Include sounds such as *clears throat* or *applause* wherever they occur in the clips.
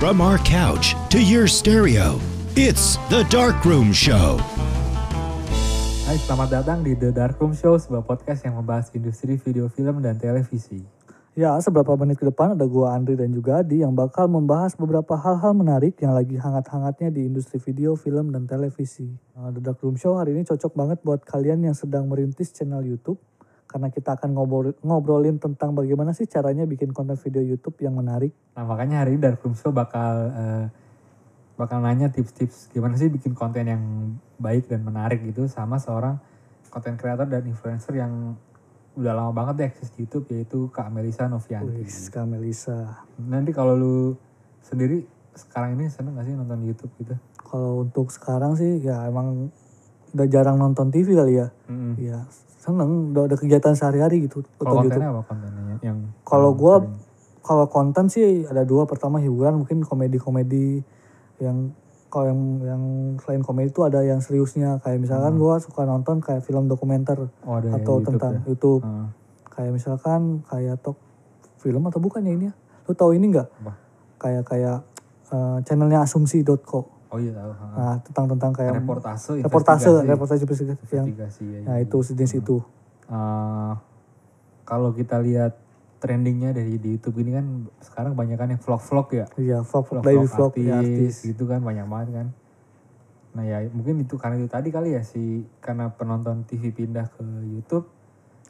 From our couch to your stereo, it's The Dark Room Show. Hai, selamat datang di The Dark Room Show, sebuah podcast yang membahas industri video film dan televisi. Ya, seberapa menit ke depan ada gua Andri dan juga Adi yang bakal membahas beberapa hal-hal menarik yang lagi hangat-hangatnya di industri video, film, dan televisi. Nah, The Dark Room Show hari ini cocok banget buat kalian yang sedang merintis channel YouTube karena kita akan ngobrol, ngobrolin tentang bagaimana sih caranya bikin konten video YouTube yang menarik. Nah makanya hari ini Dark Room Show bakal eh, bakal nanya tips-tips gimana sih bikin konten yang baik dan menarik gitu sama seorang konten creator dan influencer yang udah lama banget deh eksis di YouTube yaitu Kak Melisa Novianti. Wih, Kak Melisa. Nanti kalau lu sendiri sekarang ini seneng gak sih nonton YouTube gitu? Kalau untuk sekarang sih ya emang udah jarang nonton TV kali ya. Mm-mm. Ya seneng, udah ada kegiatan sehari-hari gitu. Kalau untuk YouTube. kontennya apa kontennya yang Kalau sering? kalau konten sih ada dua pertama hiburan mungkin komedi-komedi yang kalau yang yang selain komedi itu ada yang seriusnya kayak misalkan gua suka nonton kayak film dokumenter oh, ada ya, atau YouTube tentang ya? YouTube Heeh. kayak misalkan kayak talk film atau bukan ya ini ya lu tahu ini nggak kayak kayak eh, channelnya asumsi.co Oh iya tahu. nah tentang tentang kayak reportase, reportase reportase investigasi yang ya, nah iya. itu sejenis itu Eh, kalau kita lihat trendingnya dari di YouTube ini kan sekarang banyak kan yang vlog-vlog ya. iya vlog vlog Vlog-vlog daily vlog artis, ya artis gitu kan banyak banget kan. Nah ya mungkin itu karena itu tadi kali ya si karena penonton TV pindah ke YouTube,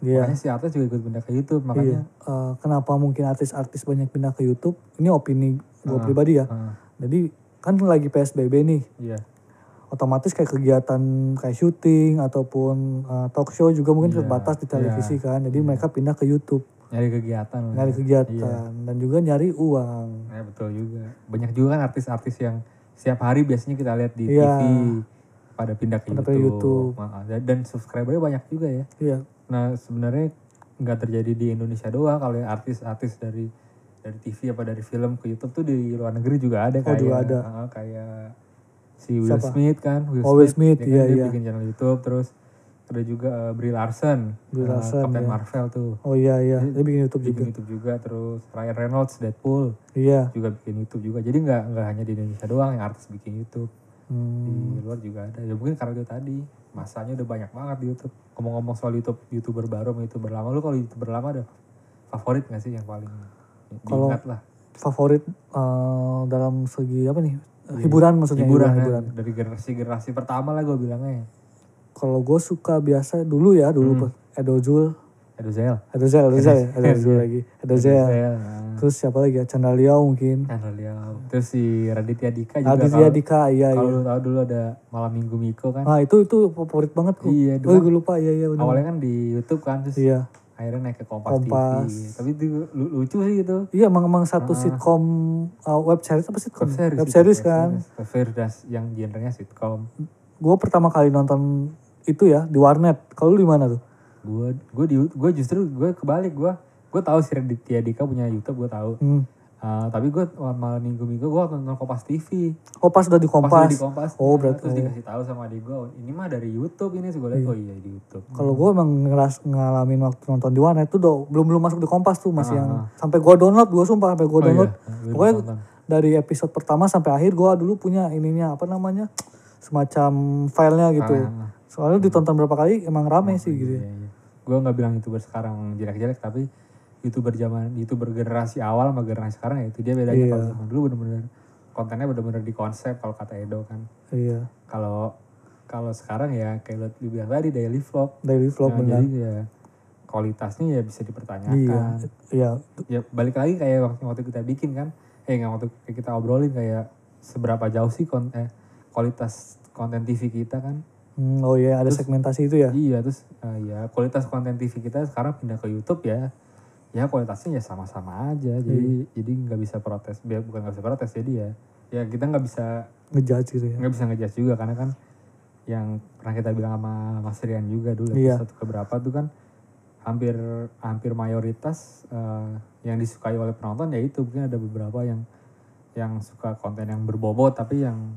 iya makanya si artis juga ikut pindah ke YouTube Iya, makanya. eh, kenapa mungkin artis-artis banyak pindah ke YouTube? Ini opini gue Ah, pribadi ya. Heeh, Jadi kan lagi PSBB nih, iya. otomatis kayak kegiatan kayak syuting ataupun eh, talk show juga mungkin Iya, terbatas di televisi iya, kan. Jadi mereka pindah ke YouTube, Nyari kegiatan. nyari ya. kegiatan Iya. dan juga nyari uang. Ya betul juga. Banyak juga kan artis-artis yang setiap hari biasanya kita lihat di Iya. TV pada pindah ke Pada YouTube. YouTube. Maaf. Dan, subscribernya banyak juga ya. Iya, Nah sebenarnya nggak terjadi di Indonesia doang kalau yang artis-artis dari dari TV apa dari film ke YouTube tuh di luar negeri juga ada Oh, kayak juga ada. uh, kayak si Will Siapa? Smith kan Will Oh, Will Smith, dia kan iya, dia iya. bikin channel YouTube terus ada juga uh, Brie Larson Brie uh, Larson, Captain iya. Marvel tuh oh iya iya, Dia- dia bikin YouTube dia juga. bikin YouTube juga terus Ryan Reynolds Deadpool Iya. juga bikin YouTube juga jadi nggak nggak hanya di Indonesia doang yang artis bikin YouTube Hmm, di luar juga ada ya mungkin karena itu tadi masanya udah banyak banget di YouTube ngomong-ngomong soal YouTube youtuber baru sama youtuber lama lu kalau youtuber lama ada favorit gak sih yang paling Kalau- favorit eh, dalam segi apa nih? Hiburan maksudnya hiburan, hiburan. kan? dari generasi generasi pertama lah gue bilangnya Kalau gue suka biasa dulu ya dulu Hmm. Edo Jul, Edo Zel Edo Zel, Edo Zel, ya? Edo lagi, Edo Zel. nah. Terus siapa lagi ya? Chandra Liao mungkin. Chandra Liao. terus si Raditya Dika juga Aditya kalau- Dika, iya kalau iya. lu tahu dulu ada malam minggu Miko kan Ah itu itu favorit banget kok. Iya, Oh dulu- gue lupa, iya iya benar. awalnya kan di YouTube kan terus Iya. Akhirnya naik ke Kompas, Kompas. TV tapi itu lu- lucu sih gitu Iya emang emang satu sitcom uh, web series apa sitcom? web series, Web series web kan. series. web series yang genrenya sitcom Gue pertama kali nonton itu ya di warnet. Kalau lu di mana tuh? gue gue di gue justru gue kebalik gue gue tahu si Raditya Dika punya YouTube gue tahu Hmm. Uh, tapi gue malam minggu minggu gue nonton Kompas TV Oh pas udah di pas Kompas. udah di Kompas Oh, berarti- terus oh. dikasih tahu sama adik gue "Oh, ini mah dari YouTube ini sih gue liat oh iya di YouTube Kalau gue emang ngeras ngalamin waktu nonton di warnet tuh do, belum belum masuk di Kompas tuh masih Ah, yang ah. sampai gue download gue sumpah sampai gue Oh, iya. download. Gue Pokoknya nonton. dari episode pertama sampai akhir gue dulu punya ininya apa namanya semacam filenya gitu. Ah, Soalnya ditonton berapa kali emang rame sih gitu. ya. Iya, iya. Gue nggak bilang youtuber sekarang jelek-jelek tapi youtuber zaman youtuber generasi awal sama generasi sekarang ya itu dia bedanya Iya. kalau zaman dulu bener-bener kontennya bener-bener di konsep kalau kata Edo kan Iya. kalau kalau sekarang ya kayak lu bilang tadi daily vlog Daily vlog Nah, benar. jadi ya kualitasnya ya bisa Iya. dipertanyakan Iya. ya balik lagi kayak waktu, waktu kita bikin kan eh nggak waktu kita obrolin kayak seberapa jauh sih kon eh, kualitas konten TV kita kan Hmm, oh iya ada segmentasi itu ya. iya terus eh, ya kualitas konten TV kita sekarang pindah ke YouTube ya ya kualitasnya ya sama-sama aja jadi jadi nggak bisa protes Biar- bukan nggak bisa protes jadi ya ya kita nggak bisa Ngejudge gitu ya. nggak bisa ngejudge juga karena kan yang pernah kita bilang sama Mas Rian juga dulu Iya. episode keberapa tuh kan hampir hampir mayoritas eh, yang disukai oleh penonton ya itu mungkin ada beberapa yang yang suka konten yang berbobot tapi yang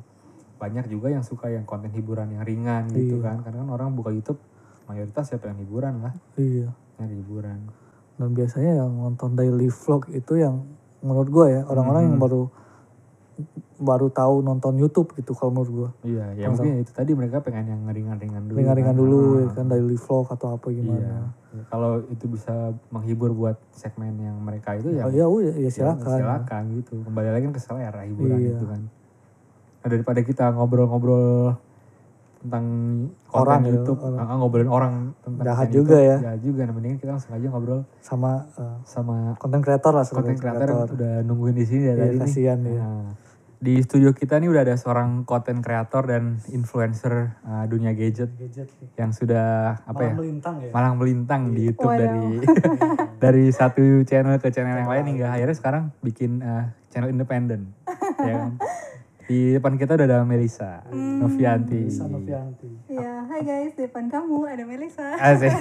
banyak juga yang suka yang konten hiburan yang ringan gitu Iya. kan karena kan orang buka YouTube mayoritas siapa yang hiburan lah Iya. yang hiburan Dan biasanya yang nonton daily vlog itu yang menurut gue ya orang-orang yang Mhm. baru baru tahu nonton YouTube gitu kalau menurut gue. Iya, ya mungkin itu tadi mereka pengen yang ringan-ringan dulu. Ringan-ringan kan. dulu Ah, ya kan daily vlog atau apa Iya. gimana. Kalau itu bisa menghibur buat segmen yang mereka itu ya Oh, ya udah ya ya silakan. silakan gitu. Kembali lagi kan ke selera hiburan Iya. gitu kan. Nah, daripada kita ngobrol-ngobrol tentang konten Orang ya, YouTube, orang. ah, ngobrolin orang tentang Jahat juga YouTube, ya. Jahat juga. Nah, mendingan kita langsung aja ngobrol Sama eh, sama konten kreator lah konten kreator yang udah nungguin di sini dari Iya, tadi nih. kasihan ya. Nah, di studio kita nih udah ada seorang konten kreator dan influencer uh, dunia gadget Gadget nih. yang sudah apa ya Malah melintang ya. malang melintang di YouTube Waduh. dari *laughs* *laughs* dari satu channel ke channel yang lain hingga akhirnya sekarang bikin uh, channel independen *laughs* ya kan? Di depan kita udah ada Melisa Novianti Bisa Novianti. Ya, hai guys, di depan kamu ada Melisa. Asik.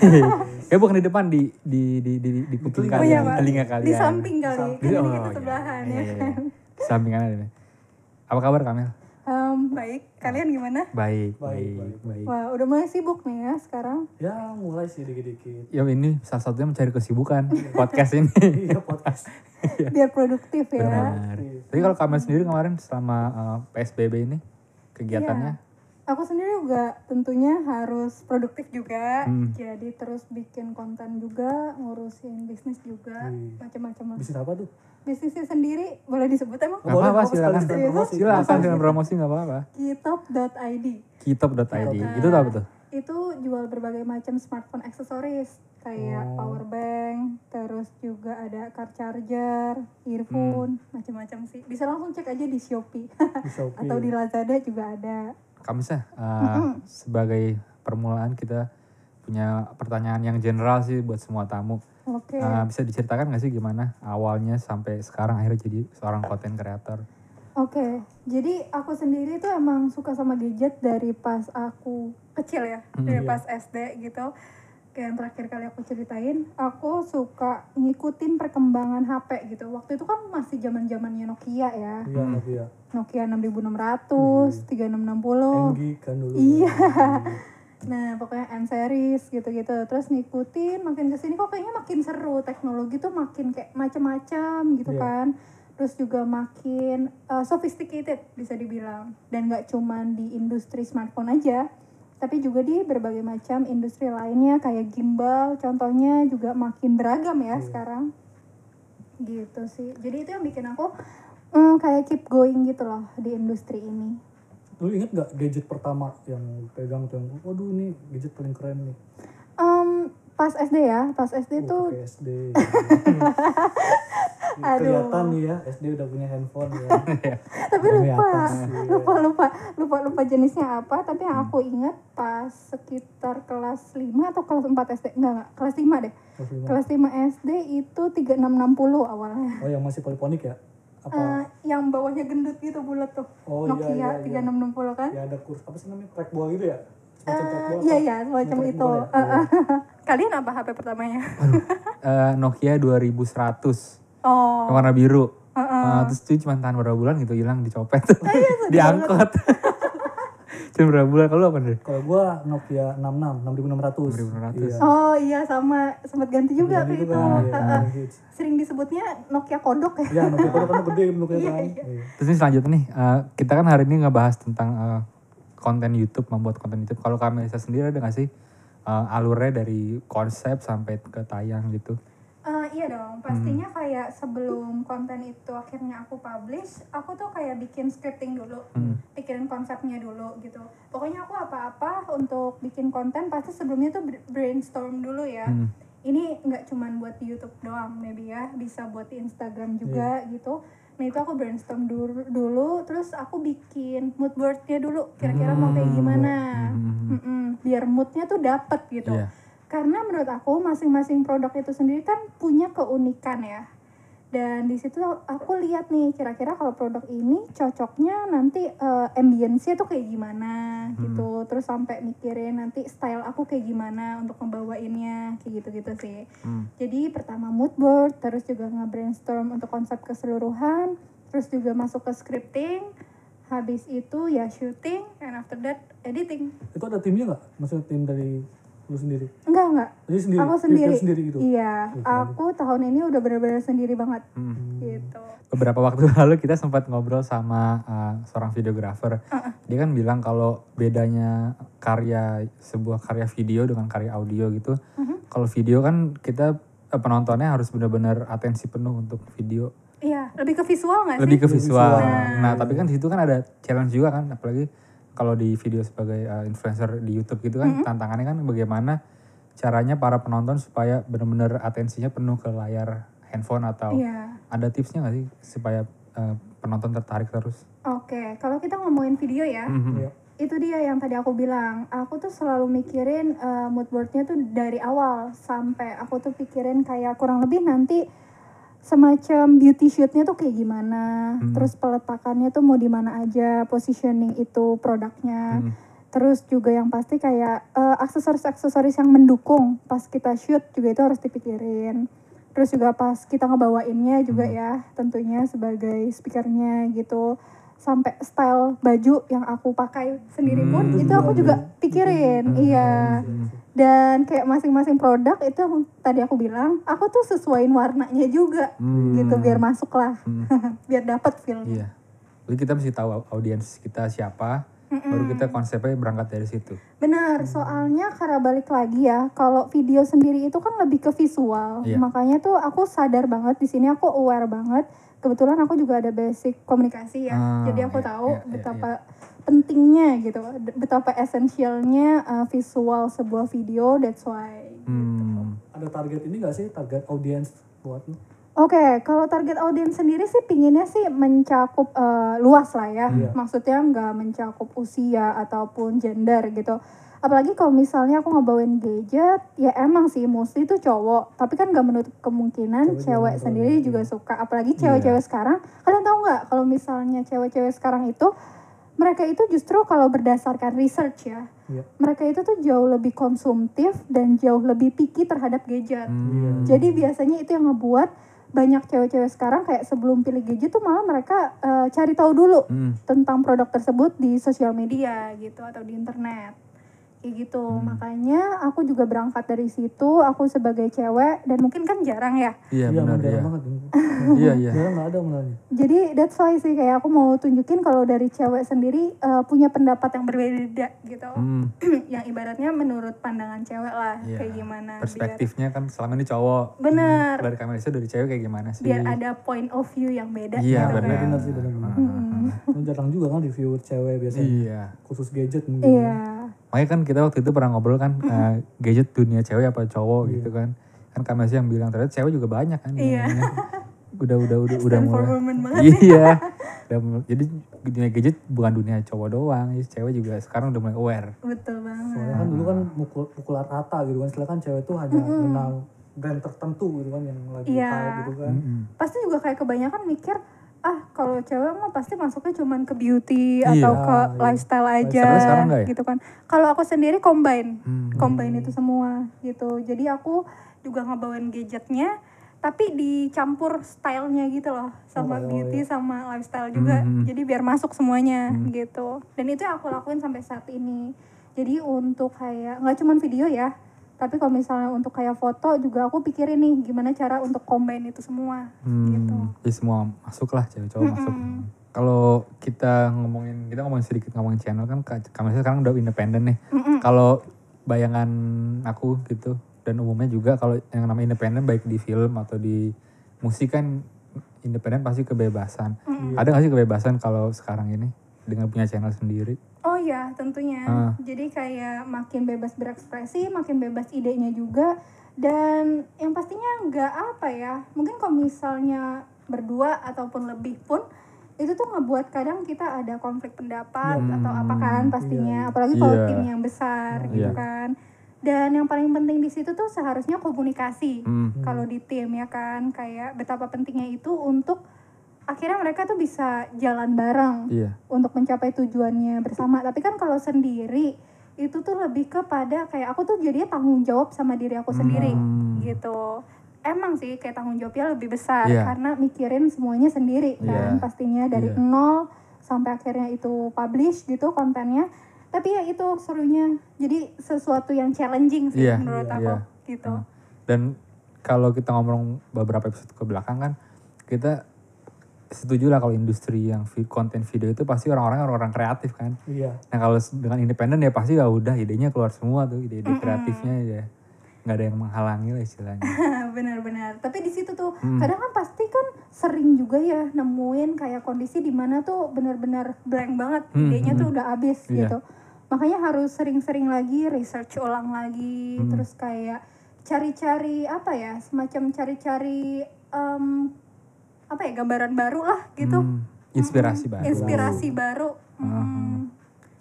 ya *laughs* bukan di depan di di di di, di kuping telinga. Oh kalian, iya, di telinga kalian. Di samping kali, kan Di- ini oh, kita iya. sebelahan Iya, ya. iya, iya. Di samping ada. Apa kabar Kamel? Em, baik, kalian gimana? Baik, Baik, baik, baik. baik. Wah, udah mulai sibuk nih ya sekarang. Ya mulai sih dikit-dikit. Ya ini salah satunya mencari kesibukan podcast ini. *laughs* Iya podcast. Biar produktif ya. Benar. Tapi kalau Kamel sendiri kemarin selama uh, PSBB ini kegiatannya? Iya. Aku sendiri juga tentunya harus produktif juga. Hmm. Jadi terus bikin konten juga, ngurusin bisnis juga, Wih. macam-macam lah. Bisnis apa tuh? Bisnisnya sendiri boleh disebut emang? Gak Boleh, apa-apa boleh, silakan. promosi. Silakan dengan promosi nggak apa-apa. Kitop.id Kitop.id. Itu apa tuh? itu jual berbagai macam smartphone aksesoris kayak Oh. power bank, terus juga ada car charger, earphone, Hmm. macam-macam sih. Bisa langsung cek aja di Shopee Di Shopee. atau di Lazada juga ada. Kamisah, uh, sebagai permulaan kita punya pertanyaan yang general sih buat semua tamu. Oke. Uh, bisa diceritakan nggak sih gimana awalnya sampai sekarang akhirnya jadi seorang content creator? Oke, jadi aku sendiri tuh emang suka sama gadget dari pas aku kecil ya, Hmm, dari iya. pas SD gitu. Kayak yang terakhir kali aku ceritain, aku suka ngikutin perkembangan HP gitu. Waktu itu kan masih zaman zamannya Nokia ya, Iya, Nokia. Nokia 6600, 3660. NG kan dulu. Iya. Nah, pokoknya N series gitu-gitu. Terus ngikutin makin ke sini kok kayaknya makin seru. Teknologi tuh makin kayak macam-macam gitu Iya. kan. Terus juga makin uh, sophisticated bisa dibilang. Dan nggak cuman di industri smartphone aja, tapi juga di berbagai macam industri lainnya kayak gimbal contohnya juga makin beragam ya sekarang. Gitu sih. Jadi itu yang bikin aku mm, kayak keep going gitu loh di industri ini. Lu inget gak gadget pertama yang pegang tuh yang, waduh ini gadget paling keren nih. Em, pas SD ya, pas SD Oh, tuh pakai SD. *laughs* Aduh. Kelihatan nih ya, SD udah punya handphone ya. *laughs* tapi lupa atas, iya. lupa lupa lupa lupa jenisnya apa tapi yang aku ingat pas sekitar kelas 5 atau kelas 4 SD enggak enggak kelas 5 deh Kelas lima. kelas 5 SD itu 3660 awalnya Oh yang masih poliponik ya? Apa? Eh, yang bawahnya gendut gitu bulat tuh Oh, iya, Nokia iya, iya. 3660 kan ya ada kurs apa sih namanya trackball gitu ya? Trackball iya iya semacam itu ya? Eh, eh. kalian apa HP pertamanya Uh, *laughs* Nokia 2100 oh yang warna biru. Heeh. Uh, terus itu cuma tahan berapa bulan gitu hilang dicopet, Oh, iya, *laughs* diangkut. *laughs* cuma berapa bulan kalau apa nih? Kalau gua Nokia 66, 6600. 6600. Iya. oh iya sama sempat ganti juga Ganti itu iya, Eh, eh. hits. sering disebutnya Nokia kodok ya Iya, Nokia kodok kan gede bentuknya Iya, kan. iya. Iya. Terus ini selanjutnya nih, uh, kita kan hari ini ngebahas tentang uh, konten YouTube, membuat konten YouTube. Kalau kami sendiri ada nggak sih uh, alurnya dari konsep sampai ke tayang gitu? Eh, iya dong, pastinya kayak sebelum konten itu akhirnya aku publish, aku tuh kayak bikin scripting dulu, Hmm. pikirin konsepnya dulu gitu. Pokoknya aku apa-apa untuk bikin konten pasti sebelumnya tuh brainstorm dulu ya. Hmm. Ini nggak cuman buat YouTube doang, maybe ya, bisa buat Instagram juga gitu. Nah itu aku brainstorm dulu, dulu terus aku bikin mood boardnya dulu, kira-kira mau kayak gimana, Hmm. Mm-mm, biar moodnya tuh dapet gitu Iya. karena menurut aku masing-masing produk itu sendiri kan punya keunikan ya dan di situ aku lihat nih kira-kira kalau produk ini cocoknya nanti eh, ambience-nya tuh kayak gimana gitu. Terus sampai mikirin nanti style aku kayak gimana untuk membawainnya kayak gitu-gitu sih. Hmm. jadi pertama mood board terus juga nge-brainstorm untuk konsep keseluruhan terus juga masuk ke scripting. Habis itu ya shooting and after that editing. Itu ada timnya nggak? Maksudnya tim dari lu sendiri enggak enggak jadi sendiri aku sendiri, sendiri gitu iya aku tahun ini udah benar-benar sendiri banget Hmm. gitu Beberapa waktu *laughs* lalu kita sempat ngobrol sama uh, seorang videografer. Dia kan bilang kalau bedanya karya sebuah karya video dengan karya audio gitu. Kalau video kan kita eh, penontonnya harus benar-benar atensi penuh untuk video. iya lebih ke visual nggak sih Lebih ke visual. visual. Nah, tapi kan di situ kan ada challenge juga kan apalagi kalau di video sebagai uh, influencer di YouTube gitu kan tantangannya kan bagaimana caranya para penonton supaya benar-benar atensinya penuh ke layar handphone atau iya ada tipsnya nggak sih supaya uh, penonton tertarik terus? oke kalau kita ngomongin video ya Mhm. Iya. itu dia yang tadi aku bilang aku tuh selalu mikirin uh, mood boardnya tuh dari awal sampai aku tuh pikirin kayak kurang lebih nanti semacam beauty shootnya tuh kayak gimana Hmm. terus peletakannya tuh mau di mana aja positioning itu produknya Hmm. terus juga yang pasti kayak uh, aksesoris-aksesoris yang mendukung pas kita shoot juga itu harus dipikirin terus juga pas kita ngebawainnya juga Hmm. ya tentunya sebagai speakernya gitu sampai style baju yang aku pakai sendiri pun Hmm. itu aku juga pikirin iya dan kayak masing-masing produk itu tadi aku bilang aku tuh sesuaiin warnanya juga Hmm. gitu biar masuk lah Hmm. *laughs* biar dapat feelnya Iya. Jadi kita mesti tahu au- audiens kita siapa, baru kita konsepnya berangkat dari situ. Benar, soalnya karena balik lagi ya, kalau video sendiri itu kan lebih ke visual. Iya. Makanya tuh aku sadar banget di sini aku aware banget. Kebetulan aku juga ada basic komunikasi ya. Ah, Jadi aku iya, tahu iya, iya, betapa pentingnya gitu, betapa esensialnya uh, visual sebuah video. That's why. Hmm. ada target ini gak sih target audiens buat lu Oke, kalau target audiens sendiri sih pinginnya sih mencakup eh, luas lah ya. Iya. Maksudnya nggak mencakup usia ataupun gender gitu. Apalagi kalau misalnya aku ngebawain gadget, ya emang sih mostly itu cowok. Tapi kan nggak menutup kemungkinan Cewek cewek sendiri juga iya. suka. Apalagi cewek-cewek sekarang, kalian tahu nggak kalau misalnya cewek-cewek sekarang itu mereka itu justru kalau berdasarkan research ya, Iya. mereka itu tuh jauh lebih konsumtif dan jauh lebih picky terhadap gadget. Hmm. Jadi biasanya itu yang ngebuat banyak cewek-cewek sekarang kayak sebelum pilih gadget tuh malah mereka eh, cari tahu dulu Hmm. tentang produk tersebut di sosial media gitu atau di internet. Kayak gitu. Hmm. Makanya aku juga berangkat dari situ, aku sebagai cewek dan mungkin kan jarang ya. Iya iya benar ya. banget *laughs* Iya iya. jarang nggak ada Jadi that's why sih kayak aku mau tunjukin kalau dari cewek sendiri eh, punya pendapat yang berbeda gitu. Hmm. *clears throat* yang ibaratnya menurut pandangan cewek lah Iya. kayak gimana. biar- Perspektifnya kan selama ini cowok. Bener. Dari kamera dari cewek kayak gimana sih? Biar ada point of view yang beda Iya gitu benar. kan. benar sih, benar, benar. Mm-mm. Lu jarang juga kan reviewer cewek biasanya Iya. khusus gadget mungkin Iya. Makanya kan kita waktu itu pernah ngobrol kan eh, gadget dunia cewek apa cowok gitu kan. Kan kami yang bilang ternyata cewek juga banyak kan. Iya. yang- Udah udah udah udah mulai. Iya. *laughs* Udah jadi dunia gadget bukan dunia cowok doang, jadi cewek juga sekarang udah mulai aware. Betul banget. soalnya kan dulu kan mukul pukul rata gitu kan setelah kan cewek tuh hanya mengenal brand tertentu gitu kan yang lagi Iya. hype gitu kan Mm-mm. Pasti juga kayak kebanyakan mikir ah kalau cewek mah pasti masuknya cuman ke beauty Iya. atau ke Iya. lifestyle aja enggak ya? gitu kan. Kalau aku sendiri combine. Hmm. Combine itu semua gitu. Jadi aku juga ngebawain gadgetnya tapi dicampur stylenya gitu loh sama Oh, beauty sama lifestyle juga Hmm. jadi biar masuk semuanya gitu dan itu yang aku lakuin sampai saat ini jadi untuk kayak nggak cuman video ya tapi kalau misalnya untuk kayak foto juga aku pikirin nih gimana cara untuk combine itu semua Hmm, gitu jadi semua masuk lah cewek cowok masuk. Kalau kita ngomongin kita ngomongin sedikit ngomongin channel kan kami sekarang udah independen nih. Kalau bayangan aku gitu dan umumnya juga kalau yang namanya independen baik di film atau di musik kan independen pasti kebebasan. Ada gak sih kebebasan kalau sekarang ini dengan punya channel sendiri? Oh ya, tentunya. Ah. Jadi kayak makin bebas berekspresi, makin bebas idenya juga. Dan yang pastinya nggak apa ya, mungkin kalau misalnya berdua ataupun lebih pun, itu tuh ngebuat kadang kita ada konflik pendapat atau apa kan pastinya. Apalagi kalau Iya. tim yang besar gitu Iya. kan. Dan yang paling penting di situ tuh seharusnya komunikasi. Hmm. Kalau di tim ya kan, kayak betapa pentingnya itu untuk akhirnya mereka tuh bisa jalan bareng Iya. untuk mencapai tujuannya bersama. Tapi kan kalau sendiri itu tuh lebih kepada kayak aku tuh jadinya tanggung jawab sama diri aku sendiri Hmm. gitu. Emang sih kayak tanggung jawabnya lebih besar Iya. karena mikirin semuanya sendiri kan Iya. pastinya dari Iya. nol sampai akhirnya itu publish gitu kontennya tapi ya itu serunya jadi sesuatu yang challenging sih Iya, menurut iya, aku iya. gitu Dan kalau kita ngomong beberapa episode ke belakang kan, kita setuju lah kalau industri yang konten video itu pasti orang-orang orang kreatif kan. Iya. Nah kalau s- dengan independen ya pasti ya udah idenya keluar semua tuh ide-ide kreatifnya ya nggak ada yang menghalangi lah istilahnya. *laughs* benar-benar tapi di situ tuh Hmm. kadang kan pasti kan sering juga ya nemuin kayak kondisi di mana tuh benar-benar blank banget Hmm, idenya tuh hmm. udah habis Iya. gitu makanya harus sering-sering lagi research ulang lagi Hmm. terus kayak cari-cari apa ya semacam cari-cari em, apa ya gambaran baru lah gitu Hmm, inspirasi baru. inspirasi baru Hmm.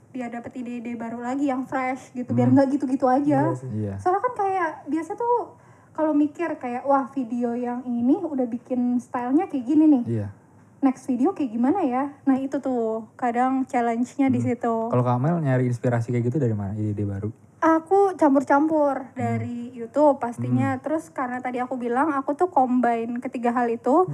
biar dapet ide-ide baru lagi yang fresh gitu biar nggak gitu-gitu aja Iya. Iya. soalnya kan kayak biasa tuh kalau mikir kayak wah video yang ini udah bikin stylenya kayak gini nih Iya. next video kayak gimana ya nah itu tuh kadang challenge-nya di situ Kalau Kamel nyari inspirasi kayak gitu dari mana? Ide-ide baru. aku campur-campur dari YouTube pastinya terus karena tadi aku bilang aku tuh combine ketiga hal itu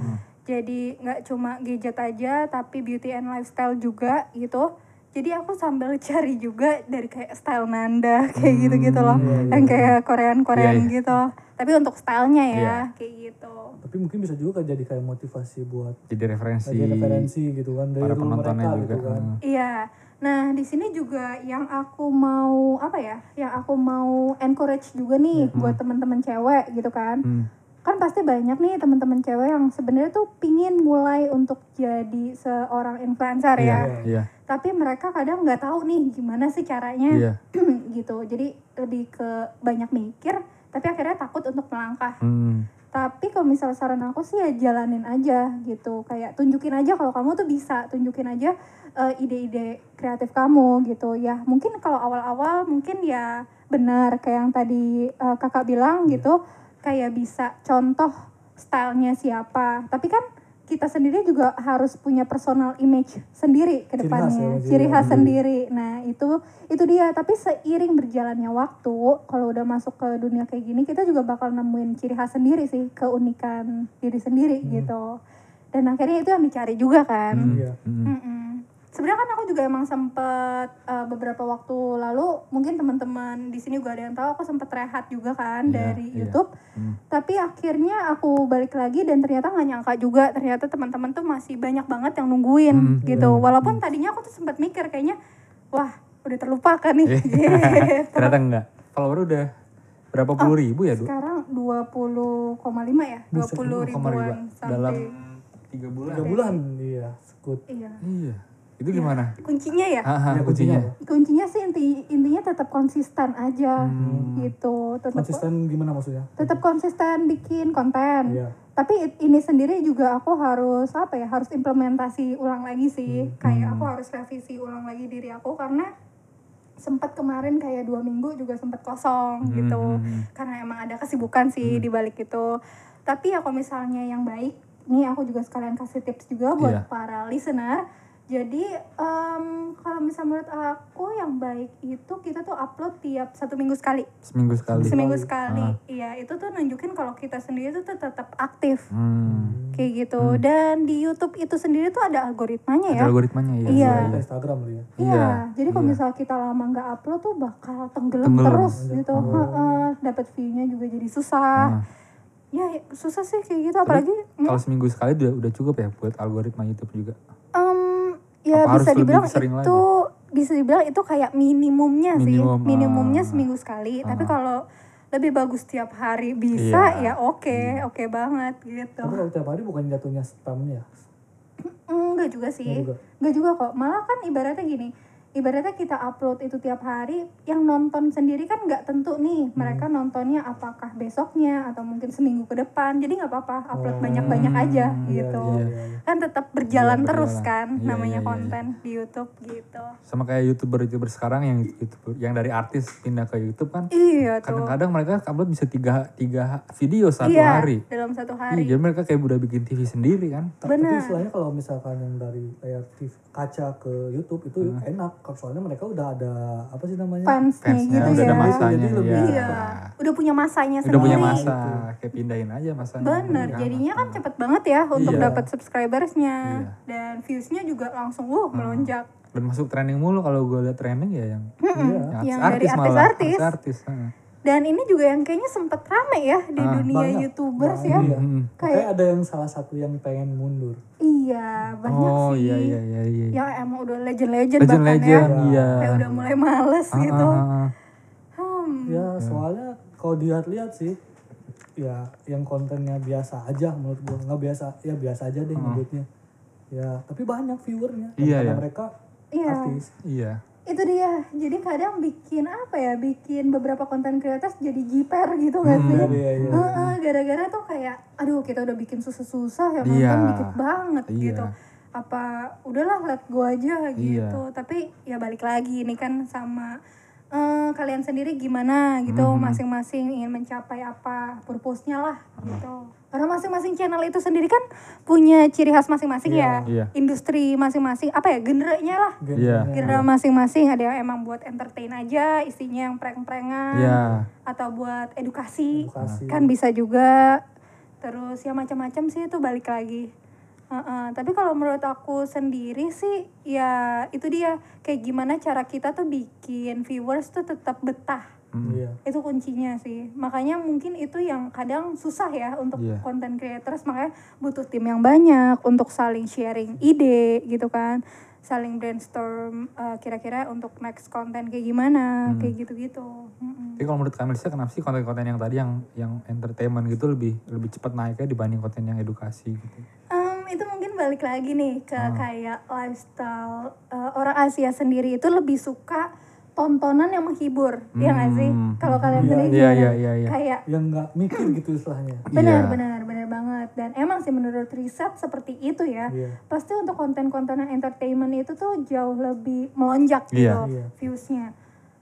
jadi nggak cuma gadget aja tapi beauty and lifestyle juga gitu jadi aku sambil *laughs* cari juga dari kayak style Nanda kayak gitu-gitu loh yang kayak Korean-Korean Iya, iya. gitu tapi untuk stylenya ya Iya. kayak gitu Tapi mungkin bisa juga kan jadi kayak motivasi buat Jadi referensi. jadi referensi gitu kan dari para penontonnya mereka juga. gitu kan. Hmm. Iya. Nah, di sini juga yang aku mau apa ya? Yang aku mau encourage juga nih buat teman-teman cewek gitu kan. Hmm. Kan pasti banyak nih teman-teman cewek yang sebenarnya tuh pingin mulai untuk jadi seorang influencer Iya. ya. Iya. Tapi mereka kadang nggak tahu nih gimana sih caranya Iya. *clears throat* gitu. Jadi lebih ke banyak mikir, tapi akhirnya takut untuk melangkah. Hmm. Tapi kalau misal saran aku sih ya jalanin aja gitu. Kayak tunjukin aja kalau kamu tuh bisa, tunjukin aja eh, ide-ide kreatif kamu gitu. Ya mungkin kalau awal-awal mungkin ya benar kayak yang tadi eh, kakak bilang gitu. Kayak bisa contoh stylenya siapa. Tapi kan kita sendiri juga harus punya personal image sendiri ke Ciri khas depannya. ya, Ciri ciri khas sendiri. Nah, itu itu dia. Tapi seiring berjalannya waktu, kalau udah masuk ke dunia kayak gini, kita juga bakal nemuin ciri khas sendiri sih, keunikan diri sendiri gitu. Dan akhirnya itu yang dicari juga kan. Hmm. Iya. Hmm. Sebenarnya kan aku juga emang sempet uh, beberapa waktu lalu mungkin teman-teman di sini juga ada yang tahu aku sempet rehat juga kan Iya, dari iya. YouTube. Hmm. Tapi akhirnya aku balik lagi dan ternyata nggak nyangka juga ternyata teman-teman tuh masih banyak banget yang nungguin Hmm, gitu. Walaupun tadinya aku tuh sempat mikir kayaknya wah udah terlupakan nih. Iya. *laughs* Ternyata enggak. Follower udah berapa puluh ribu ya, Du? Sekarang 20,5 ya, 20 Koma ribuan ribu. Dalam tiga bulan. Tiga bulan iya sekut. Iya. Iya. Itu gimana? Kuncinya ya? Ah, ah, Ya, kuncinya. kuncinya kuncinya sih inti intinya tetap konsisten aja Hmm. gitu tetap Konsisten gimana maksudnya? tetap konsisten bikin konten Iya. tapi ini sendiri juga aku harus apa ya harus implementasi ulang lagi sih Hmm. kayak aku harus revisi ulang lagi diri aku karena sempat kemarin kayak dua minggu juga sempat kosong gitu hmm. karena emang ada kesibukan sih di balik itu tapi ya kalau misalnya yang baik nih aku juga sekalian kasih tips juga buat Iya. para listener jadi em, kalau misalnya menurut aku yang baik itu kita tuh upload tiap satu minggu sekali Seminggu sekali. seminggu sekali iya itu tuh nunjukin kalau kita sendiri tuh tetap aktif Hmm. kayak gitu dan di YouTube itu sendiri tuh ada algoritmanya ya Ada algoritmanya ya. Iya. Kita Instagram ya. Iya, Iya, jadi kalau iya. misal kita lama nggak upload tuh bakal tenggelam, Tenggelam. terus gitu. Heeh, dapat view-nya juga jadi susah. Nah, Ya susah sih kayak gitu apalagi kalau seminggu sekali udah udah cukup ya buat algoritma YouTube juga. em, ya Apa bisa dibilang sering itu bisa dibilang itu kayak minimumnya Minimum, sih. Minimumnya ah. seminggu sekali. Tapi Ah. kalau lebih bagus tiap hari bisa Iya. ya oke, oke banget gitu. Tapi kalau tiap hari bukan jatuhnya spam ya. Enggak juga sih. Enggak juga. Enggak juga kok. Malah kan ibaratnya gini. Ibaratnya kita upload itu tiap hari, yang nonton sendiri kan nggak tentu nih. Mereka Hmm. nontonnya apakah besoknya atau mungkin seminggu ke depan. Jadi nggak apa-apa, upload Oh. banyak-banyak aja Iya, gitu. iya, iya, iya. Kan tetap berjalan Iya, terus kan Iya, namanya iya, iya, konten di YouTube gitu. Sama kayak YouTuber-YouTuber sekarang yang YouTuber yang dari artis pindah ke YouTube kan Iya tuh. kadang-kadang mereka upload bisa tiga, tiga video satu iya, hari. dalam satu Iya, hari. jadi mereka kayak udah bikin TV sendiri kan. Ta- Tapi Benar. istilahnya kalau misalkan yang dari layar TV kaca ke YouTube itu Hmm. enak, soalnya mereka udah ada apa sih namanya? Fansnya Fansnya gitu udah ya. ada masanya Jadi lebih- ya. Iya, udah punya masanya Udah sendiri. punya masa, Itu. kayak pindahin aja masanya. Bener, jadinya kan cepet banget ya untuk Iya. dapat subscribersnya Iya. dan viewsnya juga langsung uh melonjak. dan masuk trending mulu kalau gue liat trending ya yang, Iya. yang Yang dari artis malah artis-artis. artis heeh. Dan ini juga yang kayaknya sempet rame ya di Ah, dunia banyak. youtubers Banyak. ya. Iya. Mm. Makanya ada yang salah satu yang pengen mundur. Iya banyak oh sih. iya iya iya iya Yang emang udah legend-legend legend bahkan legend ya. iya Kayak udah mulai males Ah, gitu. ah, ah, ah. Hmm. Ya soalnya kalau dilihat-lihat sih ya yang kontennya biasa aja menurut gua nggak biasa ya biasa aja deh nyebutnya ya tapi banyak viewernya Iya, karena iya. mereka Iya. artis iya Itu dia. Jadi kadang bikin apa ya? Bikin beberapa konten creators jadi jiper gitu gak sih? Iya, iya, iya. Heeh, gara-gara tuh kayak aduh kita udah bikin susah-susah yang Iya. nonton dikit banget Iya. gitu apa udahlah let go aja gitu Iya. tapi ya balik lagi ini kan sama eh, kalian sendiri gimana gitu Mhm. masing-masing ingin mencapai apa purpose-nya lah gitu karena masing-masing channel itu sendiri kan punya ciri khas masing-masing ya Iya. industri masing-masing apa ya genrenya lah Iya. genre masing-masing ada yang emang buat entertain aja isinya yang prank-prankan iya atau buat edukasi, Edukasi. kan bisa juga terus ya macam-macam sih itu balik lagi Heeh, tapi kalau menurut aku sendiri sih ya itu dia. Kayak gimana cara kita tuh bikin viewers tuh tetap betah. Iya. Itu kuncinya sih. Makanya mungkin itu yang kadang susah ya untuk Iya. content creators. Makanya butuh tim yang banyak untuk saling sharing ide gitu kan. Saling brainstorm eh, kira-kira untuk next konten kayak gimana Hmm. kayak gitu-gitu. Tapi kalau menurut kami sih kenapa sih konten-konten yang tadi yang yang entertainment gitu lebih lebih cepat naiknya dibanding konten yang edukasi gitu? Mungkin balik lagi nih ke Hmm. kayak lifestyle eh, orang Asia sendiri itu lebih suka tontonan yang menghibur, ya nggak sih? Hmm. Kalau kalian Iya, sendiri iya gimana? iya iya iya Kayak yang nggak mikir gitu istilahnya benar Iya. benar benar banget dan emang sih menurut riset seperti itu ya. iya Pasti untuk konten-konten entertainment itu tuh jauh lebih melonjak Iya. gitu Iya. viewsnya.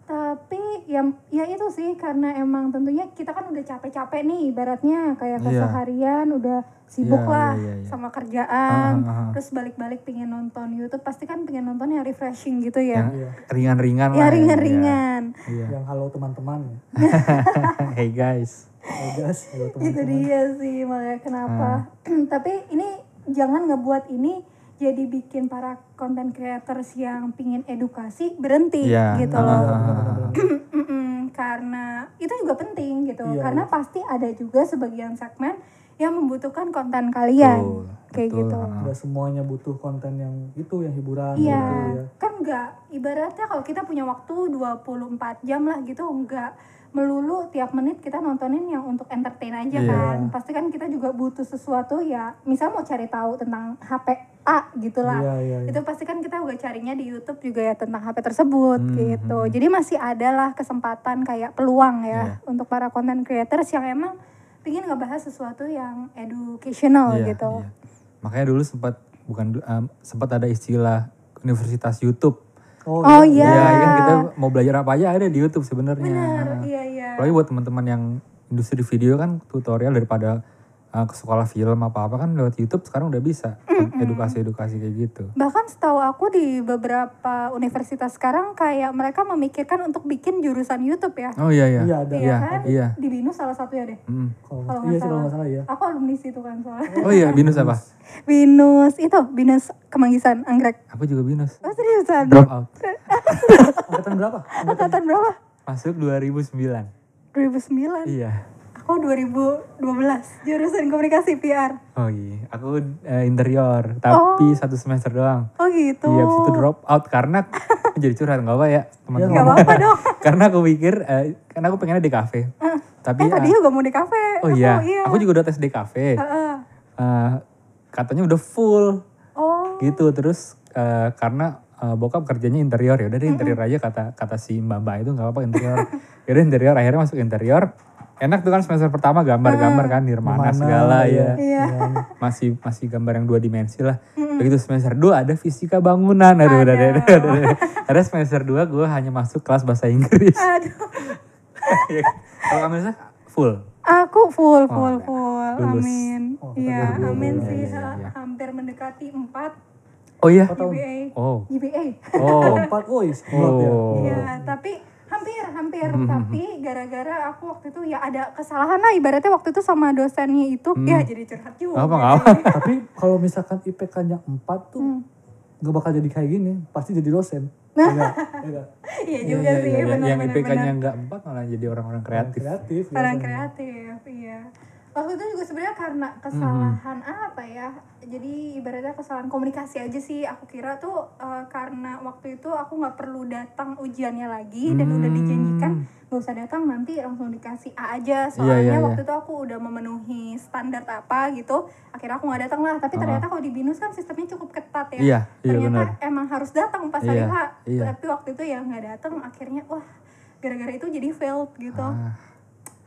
Tapi ya ya itu sih karena emang tentunya kita kan udah capek-capek nih ibaratnya kayak Iya. keseharian udah sibuk Iya, lah iya, iya, iya. sama kerjaan Ah, ah, ah. terus balik-balik pengen nonton YouTube pasti kan pengen nonton yang refreshing gitu ya. yang Iya. ringan-ringan Ya lah ringan-ringan. iya yang halo teman-teman ya *laughs* hey guys Oh, guys halo Itu dia sih makanya kenapa. Ah. *clears throat* Tapi ini jangan ngebuat ini jadi bikin para content creators yang pingin edukasi berhenti Iya. gitu Ah, loh. ah, ah, *laughs* karena itu juga penting gitu. Iya, karena pasti ada juga sebagian segmen yang membutuhkan konten kalian. Betul, Kayak betul, gitu. ah. nggak semuanya butuh konten yang itu yang hiburan Iya, gitu ya kan enggak ibaratnya kalau kita punya waktu 24 jam lah gitu enggak melulu tiap menit kita nontonin yang untuk entertain aja Iya. kan. Pasti kan kita juga butuh sesuatu ya, misal mau cari tahu tentang HP A gitu lah. iya iya iya. Itu pasti kan kita juga carinya di YouTube juga ya tentang HP tersebut Hmm, gitu. Jadi masih ada lah kesempatan kayak peluang ya Iya. untuk para content creators yang emang pingin ngebahas sesuatu yang educational Iya, gitu. iya. Makanya dulu sempat bukan em, sempat ada istilah universitas YouTube. Oh, Oh, iya. iya. Ya, kan kita mau belajar apa aja ada di YouTube sebenarnya. Benar, iya iya. Apalagi buat teman-teman yang industri video kan tutorial daripada uh, ke sekolah film apa-apa kan lewat YouTube sekarang udah bisa edukasi-edukasi kayak gitu. Bahkan setahu aku di beberapa universitas sekarang kayak mereka memikirkan untuk bikin jurusan YouTube ya. Oh iya iya. Iya, ada. Iya kan? Iya. Di BINUS salah satunya deh. Mm. Kalau iya kalau salah. salah ya Aku alumni situ kan soalnya. Oh iya, binus apa? BINUS itu, BINUS Kemanggisan, Anggrek. Aku juga binus. Oh seriusan? Drop out. angkatan berapa Angkatan berapa? Masuk 2009. 2009. Iya. Aku 2012, jurusan komunikasi PR. Oh iya, aku uh, interior, tapi satu semester doang. Oh gitu. Iya, itu drop out karena jadi curhat nggak apa ya teman-teman. Gak apa-apa dong. *laughs* karena aku pikir, eh, karena aku pengennya di kafe. Tapi Eh tadi eh, juga mau di kafe. oh iya, iya. aku juga udah tes di kafe. Heeh. Eh, katanya udah full Oh, gitu. Terus eh, karena eh, bokap kerjanya interior ya udah deh interior aja kata kata si mbak mbak itu nggak apa-apa interior. *laughs* Yaudah interior akhirnya masuk interior. Enak tuh kan semester pertama gambar-gambar kan nirmana Nirmana, segala iya. ya. iya. masih masih gambar yang dua dimensi lah. Begitu semester 2 ada fisika bangunan. Aduh, deh, udah deh. Ada semester 2 gue hanya masuk kelas bahasa Inggris. Aduh. Ya kan? Kalau kamu Nisa, full. Aku full, Oh, full, enggak. full. Lulus. Amin. Oh, Iya, amin sih. Iya, iya, iya. Hampir mendekati 4 Oh iya. GPA. Oh. GPA. Oh. *laughs* empat woi semprot ya Oh. Iya, tapi hampir, hampir. Tapi gara-gara aku waktu itu ya ada kesalahan lah. Ibaratnya waktu itu sama dosennya itu. Ya jadi curhat juga. Apa nggak apa? *laughs* tapi kalau misalkan IPK-nya 4 tuh Hmm. nggak bakal jadi kayak gini, pasti jadi dosen. *laughs* Iya? Iya? Iya juga sih, iya, benar yang. IPK-nya nggak empat malah jadi orang-orang kreatif. Kreatif. Orang kreatif, iya. Waktu itu juga sebenarnya karena kesalahan apa ya? Jadi ibaratnya kesalahan komunikasi aja sih. Aku kira tuh eh, karena waktu itu aku nggak perlu datang ujiannya lagi dan udah dijanjikan nggak usah datang nanti langsung dikasih A aja. Soalnya iya, iya. waktu itu aku udah memenuhi standar apa gitu. Akhirnya aku nggak datang lah. Tapi ternyata kalau di binus kan sistemnya cukup ketat ya. Iya, iya ternyata benar. emang harus datang pas hari Iya, H. iya. Tapi waktu itu ya nggak datang. Akhirnya wah gara-gara itu jadi failed gitu. Ah,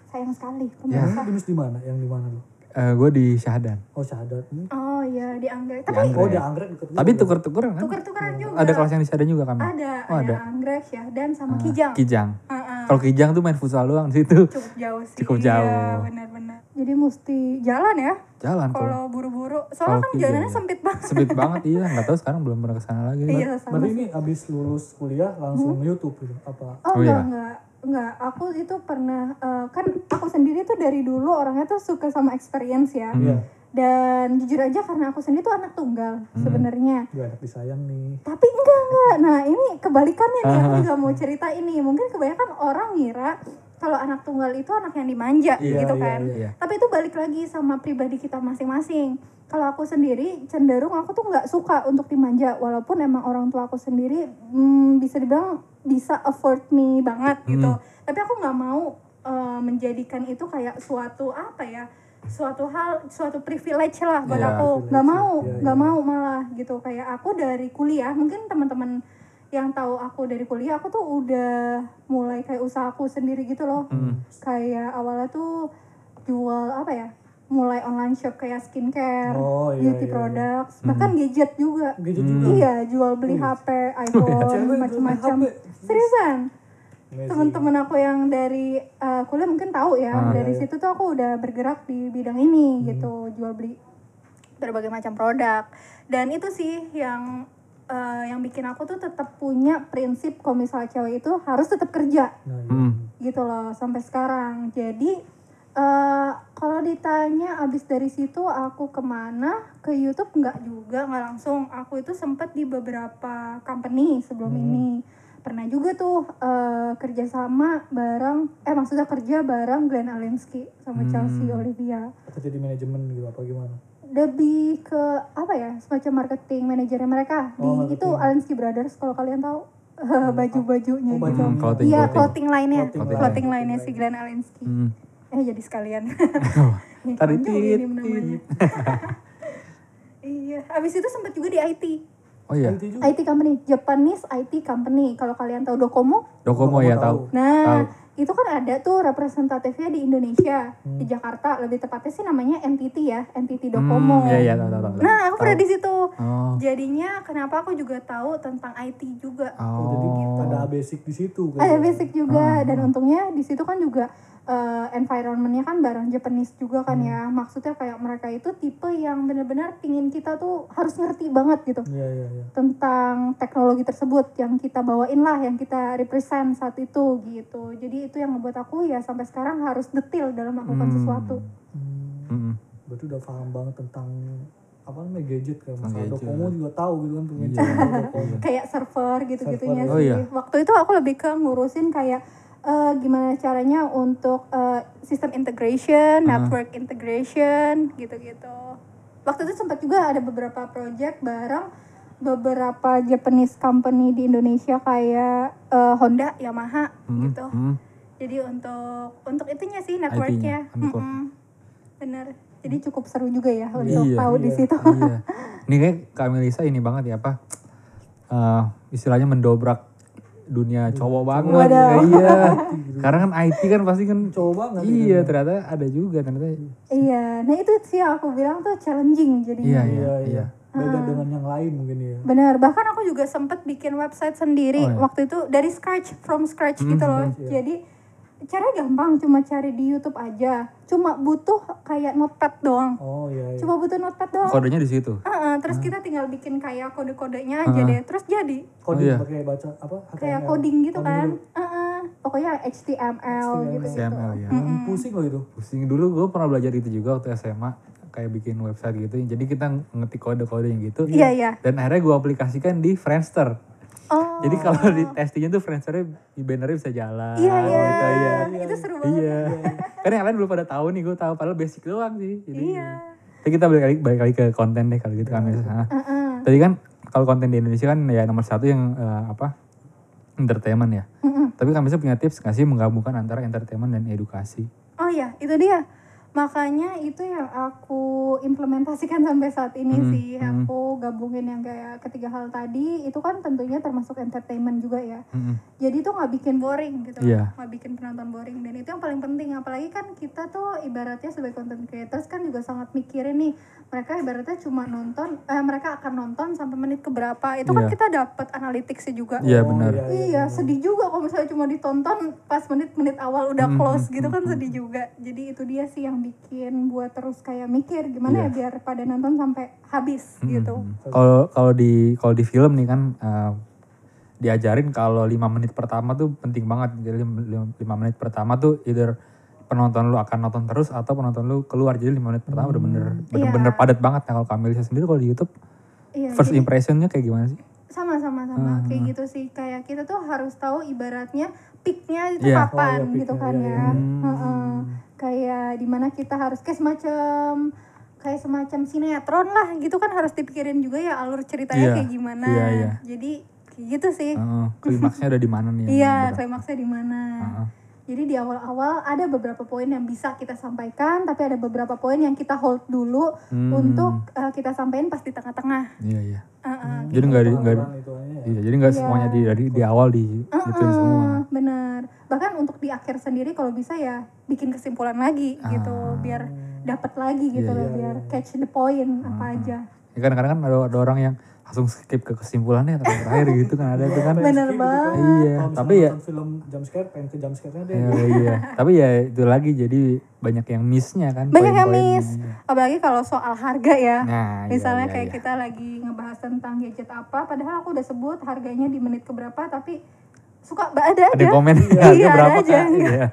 Sayang sekali Ya. pemirsa. Binus di mana? Yang di mana lu? gue di Syahdan. Oh syahadat. Hmm. Oh iya di anggrek. Di Tapi Anggrek. Oh di anggrek deket Tapi juga. tuker-tukeran kan? tuker-tukeran juga. Ada kelas yang di Syahdan juga kami. Ada, Oh, ada, ada. anggrek ya dan sama Ah, kijang. Kijang. Heeh. Kalau Kijang tuh main futsal doang di situ. Cukup jauh sih. Cukup Iya, jauh. benar-benar. Jadi mesti jalan ya Jalan kalau kalau buru-buru. Soalnya Kalau kan kijang, jalannya ya. sempit banget. sempit banget iya. *laughs* Nggak tahu sekarang belum pernah ke sana lagi. Iya, sama Berarti sih. ini abis lulus kuliah langsung YouTube gitu? Apa? Oh, Oh, enggak, iya. enggak. Enggak, aku itu pernah eh, kan aku sendiri tuh dari dulu orangnya tuh suka sama experience ya. Hmm. Iya. Dan jujur aja karena aku sendiri tuh anak tunggal Hmm. sebenarnya. Gue anak disayang nih. Tapi enggak enggak. Nah ini kebalikannya nih aku juga mau cerita ini. Mungkin kebanyakan orang ngira kalau anak tunggal itu anak yang dimanja Iya, gitu iya, kan. iya. Tapi itu balik lagi sama pribadi kita masing-masing. Kalau aku sendiri cenderung aku tuh nggak suka untuk dimanja walaupun emang orang tua aku sendiri hmm, bisa dibilang bisa afford me banget gitu. Tapi aku nggak mau eh, menjadikan itu kayak suatu apa ya? suatu hal suatu privilege lah buat Iya, aku nggak privilege, mau iya, nggak iya. mau malah gitu kayak aku dari kuliah mungkin teman-teman yang tahu aku dari kuliah aku tuh udah mulai kayak usahaku sendiri gitu loh Hmm. kayak awalnya tuh jual apa ya mulai online shop kayak skincare Oh, iya, beauty iya, iya. products bahkan gadget juga Gadget Hmm. juga. iya jual beli HP *laughs* iPhone Cewek macam-macam seriusan teman-teman aku yang dari uh, kuliah mungkin tahu ya Ah, dari iya, iya. situ tuh aku udah bergerak di bidang ini gitu jual beli berbagai macam produk dan itu sih yang uh, yang bikin aku tuh tetap punya prinsip kalau misalnya cewek itu harus tetap kerja. Nah, iya. Hmm. gitu loh sampai sekarang. Jadi eh kalau ditanya abis dari situ aku ke mana ke YouTube nggak juga nggak langsung. Aku itu sempat di beberapa company sebelum ini. Pernah juga tuh eh, kerjasama bareng eh maksudnya kerja bareng Glenn Alinsky sama Chelsea Olivia. Atau jadi manajemen gitu apa gimana? Lebih ke apa ya semacam marketing manajernya mereka di Oh, itu marketing. Alinsky Brothers kalau kalian tahu *laughs* baju-bajunya Oh, gitu baju. Hmm, clothing, Iya, clothing. clothing line-nya, Clothing line-nya si Glenn Alinsky. Hmm. Eh jadi sekalian. *laughs* Tadi tit, *laughs* iya, habis itu sempat juga di IT. Oh iya. IT juga. IT company, Japanese IT company. Kalau kalian tahu Docomo, Docomo ya tahu. nah Tahu. Itu kan ada tuh representatifnya di Indonesia, di Jakarta. Lebih tepatnya sih namanya NTT ya, NTT Docomo. Hmm, iya iya tahu tahu tahu. Nah, aku pernah di situ. Oh. Jadinya kenapa aku juga tahu tentang IT juga. Oh, jadi Oh. ada basic di situ kan. ada basic juga Ah. dan untungnya di situ kan juga eh, environmentnya kan bareng Japanese juga kan Hmm. ya maksudnya kayak mereka itu tipe yang benar-benar pingin kita tuh harus ngerti banget gitu Iya iya iya. tentang teknologi tersebut yang kita bawain lah yang kita represent saat itu gitu jadi itu yang membuat aku ya sampai sekarang harus detail dalam melakukan Hmm. sesuatu Hmm, Hmm. berarti udah paham banget tentang apa namanya gadget kayak masalah gadget. Docomo juga tahu gitu kan punya Iya. kayak server gitu-gitunya oh sih iya. waktu itu aku lebih ke ngurusin kayak eh, gimana caranya untuk eh, sistem integration, Ah. network integration, gitu-gitu. Waktu itu sempat juga ada beberapa project bareng beberapa Japanese company di Indonesia kayak eh, Honda, Yamaha, Hmm. gitu. Hmm. Jadi untuk untuk itunya sih networknya, network. Mm-mm. bener. Jadi cukup seru juga ya untuk Iya, tahu di iya. situ. iya. Ini kayak Kak Melisa ini banget ya apa? eh, istilahnya mendobrak dunia cowok banget. Wadaw. *laughs* Iya. Karena kan IT kan pasti kan Cowok banget Iya, gitu. ternyata ada juga ternyata. Iya, nah itu sih yang aku bilang tuh challenging jadinya. Iya, iya, Iya iya. iya. Beda dengan yang lain mungkin ya. Benar, bahkan aku juga sempet bikin website sendiri Oh, iya. waktu itu dari scratch, from scratch gitu loh. scratch, iya. Jadi caranya gampang, cuma cari di YouTube aja. Cuma butuh kayak notepad doang. Oh iya iya. Cuma butuh notepad doang. Kodenya di situ. Heeh, terus kita tinggal bikin kayak kode-kodenya aja deh. Terus jadi Coding iya. pakai baca apa? kayak HTML. coding gitu kan. dulu. Heeh. Pokoknya HTML, gitu gitu. HTML ya. Hmm, Pusing loh itu. Pusing dulu gue pernah belajar itu juga waktu SMA. kayak bikin website gitu. Jadi kita ngetik kode-kodenya gitu. Iya, iya. Dan akhirnya gue aplikasikan di Friendster. Oh. Jadi kalau di testingnya tuh Friendster di bannernya bisa jalan. Iya, iya. gitu, iya. Itu seru banget. Iya. Karena yang lain belum pada tahu nih, gue tahu padahal basic doang sih. Jadi, Iya. Tapi kita balik lagi, balik lagi ke konten deh kalau gitu kan. Nah, Heeh. Tadi kan kalau konten di Indonesia kan ya nomor satu yang eh, apa entertainment ya. Mm-mm. Tapi kami punya tips nggak sih menggabungkan antara entertainment dan edukasi? Oh iya, itu dia. Makanya itu yang aku implementasikan *laughs* sampai saat ini Hmm, sih. hmm. Aku gabungin yang kayak ketiga hal tadi, itu kan tentunya termasuk entertainment juga ya. Mm-mm. Jadi itu nggak bikin boring gitu, Iya. nggak bikin penonton boring. Dan itu yang paling penting. Apalagi kan kita tuh ibaratnya sebagai content creators kan juga sangat mikirin nih. Mereka ibaratnya cuma nonton, eh, mereka akan nonton sampai menit keberapa. Itu kan Iya. kita dapat analyticsnya juga. Iya Oh, benar. iya, iya, Iya, sedih juga kalau misalnya cuma ditonton pas menit-menit awal udah Hmm, close hmm, gitu kan hmm, sedih juga. Jadi itu dia sih yang bikin buat terus kayak mikir gimana Iya. ya biar pada nonton sampai habis gitu. Mm-mm. Kalau kalau di kalau di film nih kan eh, diajarin kalau lima menit pertama tuh penting banget. Jadi lim- lim- lima menit pertama tuh either penonton lu akan nonton terus atau penonton lu keluar. Jadi lima menit pertama udah bener bener-bener Iya. padat banget. Nah kalau Kamelia sendiri kalau di YouTube Iya, first jadi impressionnya kayak gimana sih? sama-sama Hmm, sama kayak gitu sih. Kayak kita tuh harus tahu ibaratnya peaknya itu Iya. kapan Oh, iya, gitu kan iya, ya. Hmm. Heeh. Kayak di mana kita harus kayak semacam kayak semacam sinetron lah gitu kan harus dipikirin juga ya alur ceritanya Iya. kayak gimana. Iya, iya. Jadi kayak gitu sih. Heeh, klimaksnya udah di mana nih? Iya, bener? klimaksnya di mana. Heeh. Jadi di awal-awal ada beberapa poin yang bisa kita sampaikan, tapi ada beberapa poin yang kita hold dulu Hmm. untuk uh, kita sampaikan pas di tengah-tengah. Iya iya. Uh-uh. Jadi nggak di nggak itu aja ya. iya, jadi nggak Iya. semuanya di dari di awal di semua. Uh, bener. Bahkan untuk di akhir sendiri kalau bisa ya bikin kesimpulan lagi gitu, biar dapat lagi gitu Ah. Iya, loh, iya, biar catch the point apa aja. Ya kan kadang-kadang ada, ada orang yang langsung skip ke kesimpulannya terakhir *laughs* gitu kan ada itu kan. Bener Skip gitu kan. banget. Iya, misalnya tapi ya film jam scare pengen ke jam scare-nya deh. Iya, iya. *laughs* Tapi ya itu lagi jadi banyak yang miss-nya kan. Banyak yang miss. Apalagi kalau soal harga ya. Nah, iya, Misalnya iya, kayak iya. kita lagi ngebahas tentang gadget apa, padahal aku udah sebut harganya di menit keberapa, tapi suka ada ada aja komen *laughs* Iya, harga ada berapa aja. kak? Iya.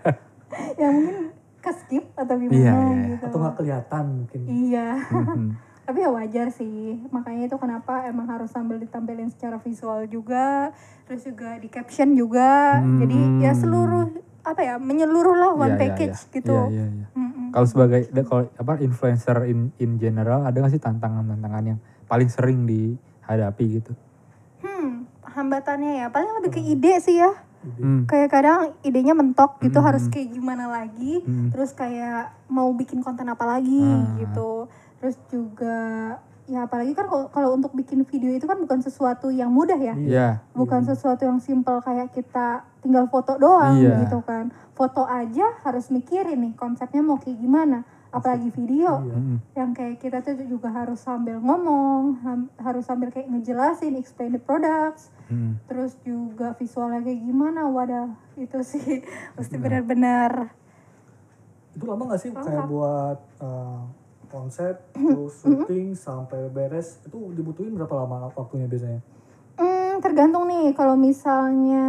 yang mungkin ke skip atau gimana Iya, iya. gitu. Atau nggak kelihatan mungkin. Iya, Mhm. Tapi ya wajar sih. Makanya itu kenapa emang harus sambil ditampilin secara visual juga, terus juga di caption juga. Jadi ya Hmm. seluruh apa ya menyeluruh lah one Iya, iya, package iya. gitu. Iya, iya, iya. Mm-mm. Kalau sebagai kalau apa influencer in in general ada nggak sih tantangan-tantangan yang paling sering dihadapi gitu? Hmm, hambatannya ya paling lebih ke ide sih ya. Hmm. kayak kadang idenya mentok gitu Hmm. harus kayak gimana lagi Hmm. terus kayak mau bikin konten apa lagi Ah. gitu terus juga ya apalagi kan kalau- kalau untuk bikin video itu kan bukan sesuatu yang mudah ya Iya. bukan sesuatu yang simpel kayak kita tinggal foto doang Iya. gitu kan foto aja harus mikirin nih konsepnya mau kayak gimana apalagi video Mhm. yang kayak kita tuh juga harus sambil ngomong ham- harus sambil kayak ngejelasin explain the products Mhm. terus juga visualnya kayak gimana wadah itu sih *laughs* mesti Nah. benar-benar Itu lama gak sih Lengkap. kayak buat uh, konsep, *laughs* terus syuting sampai beres itu dibutuhin berapa lama waktunya biasanya? hmm, tergantung nih kalau misalnya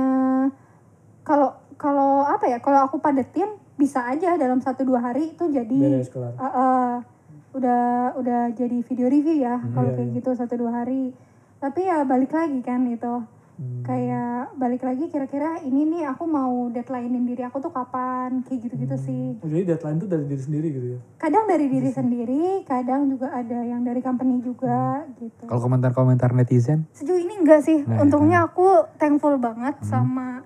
kalau kalau apa ya kalau aku padetin bisa aja dalam satu dua hari itu jadi Beres kelar. uh, uh, udah udah jadi video review ya kalau Iya, kayak iya. gitu satu dua hari tapi ya balik lagi kan itu Hmm. kayak balik lagi kira-kira ini nih aku mau deadlinein diri aku tuh kapan kayak gitu-gitu Hmm. sih Oh, jadi deadline tuh dari diri sendiri gitu ya? kadang dari diri sendiri kadang juga ada yang dari company juga gitu Kalau komentar-komentar netizen, sejauh ini enggak sih Nah, untungnya aku thankful banget sama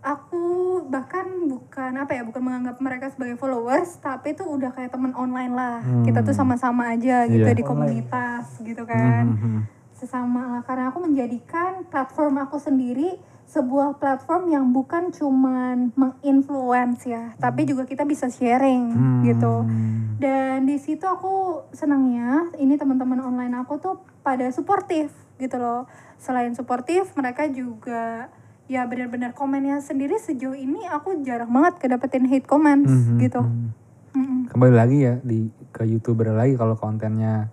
aku bahkan bukan apa ya bukan menganggap mereka sebagai followers tapi itu udah kayak teman online lah kita tuh sama-sama aja gitu Iya. di Online. komunitas gitu kan Mhm. Sesama lah karena aku menjadikan platform aku sendiri sebuah platform yang bukan cuman menginfluence ya tapi juga kita bisa sharing Hmm. gitu dan di situ aku senangnya ini teman-teman online aku tuh pada suportif gitu loh selain suportif mereka juga ya benar-benar komennya sendiri sejauh ini aku jarang banget kedapetin hate comments Mhm. gitu Mhm. Mm-mm. Kembali lagi ya di ke youtuber lagi kalau kontennya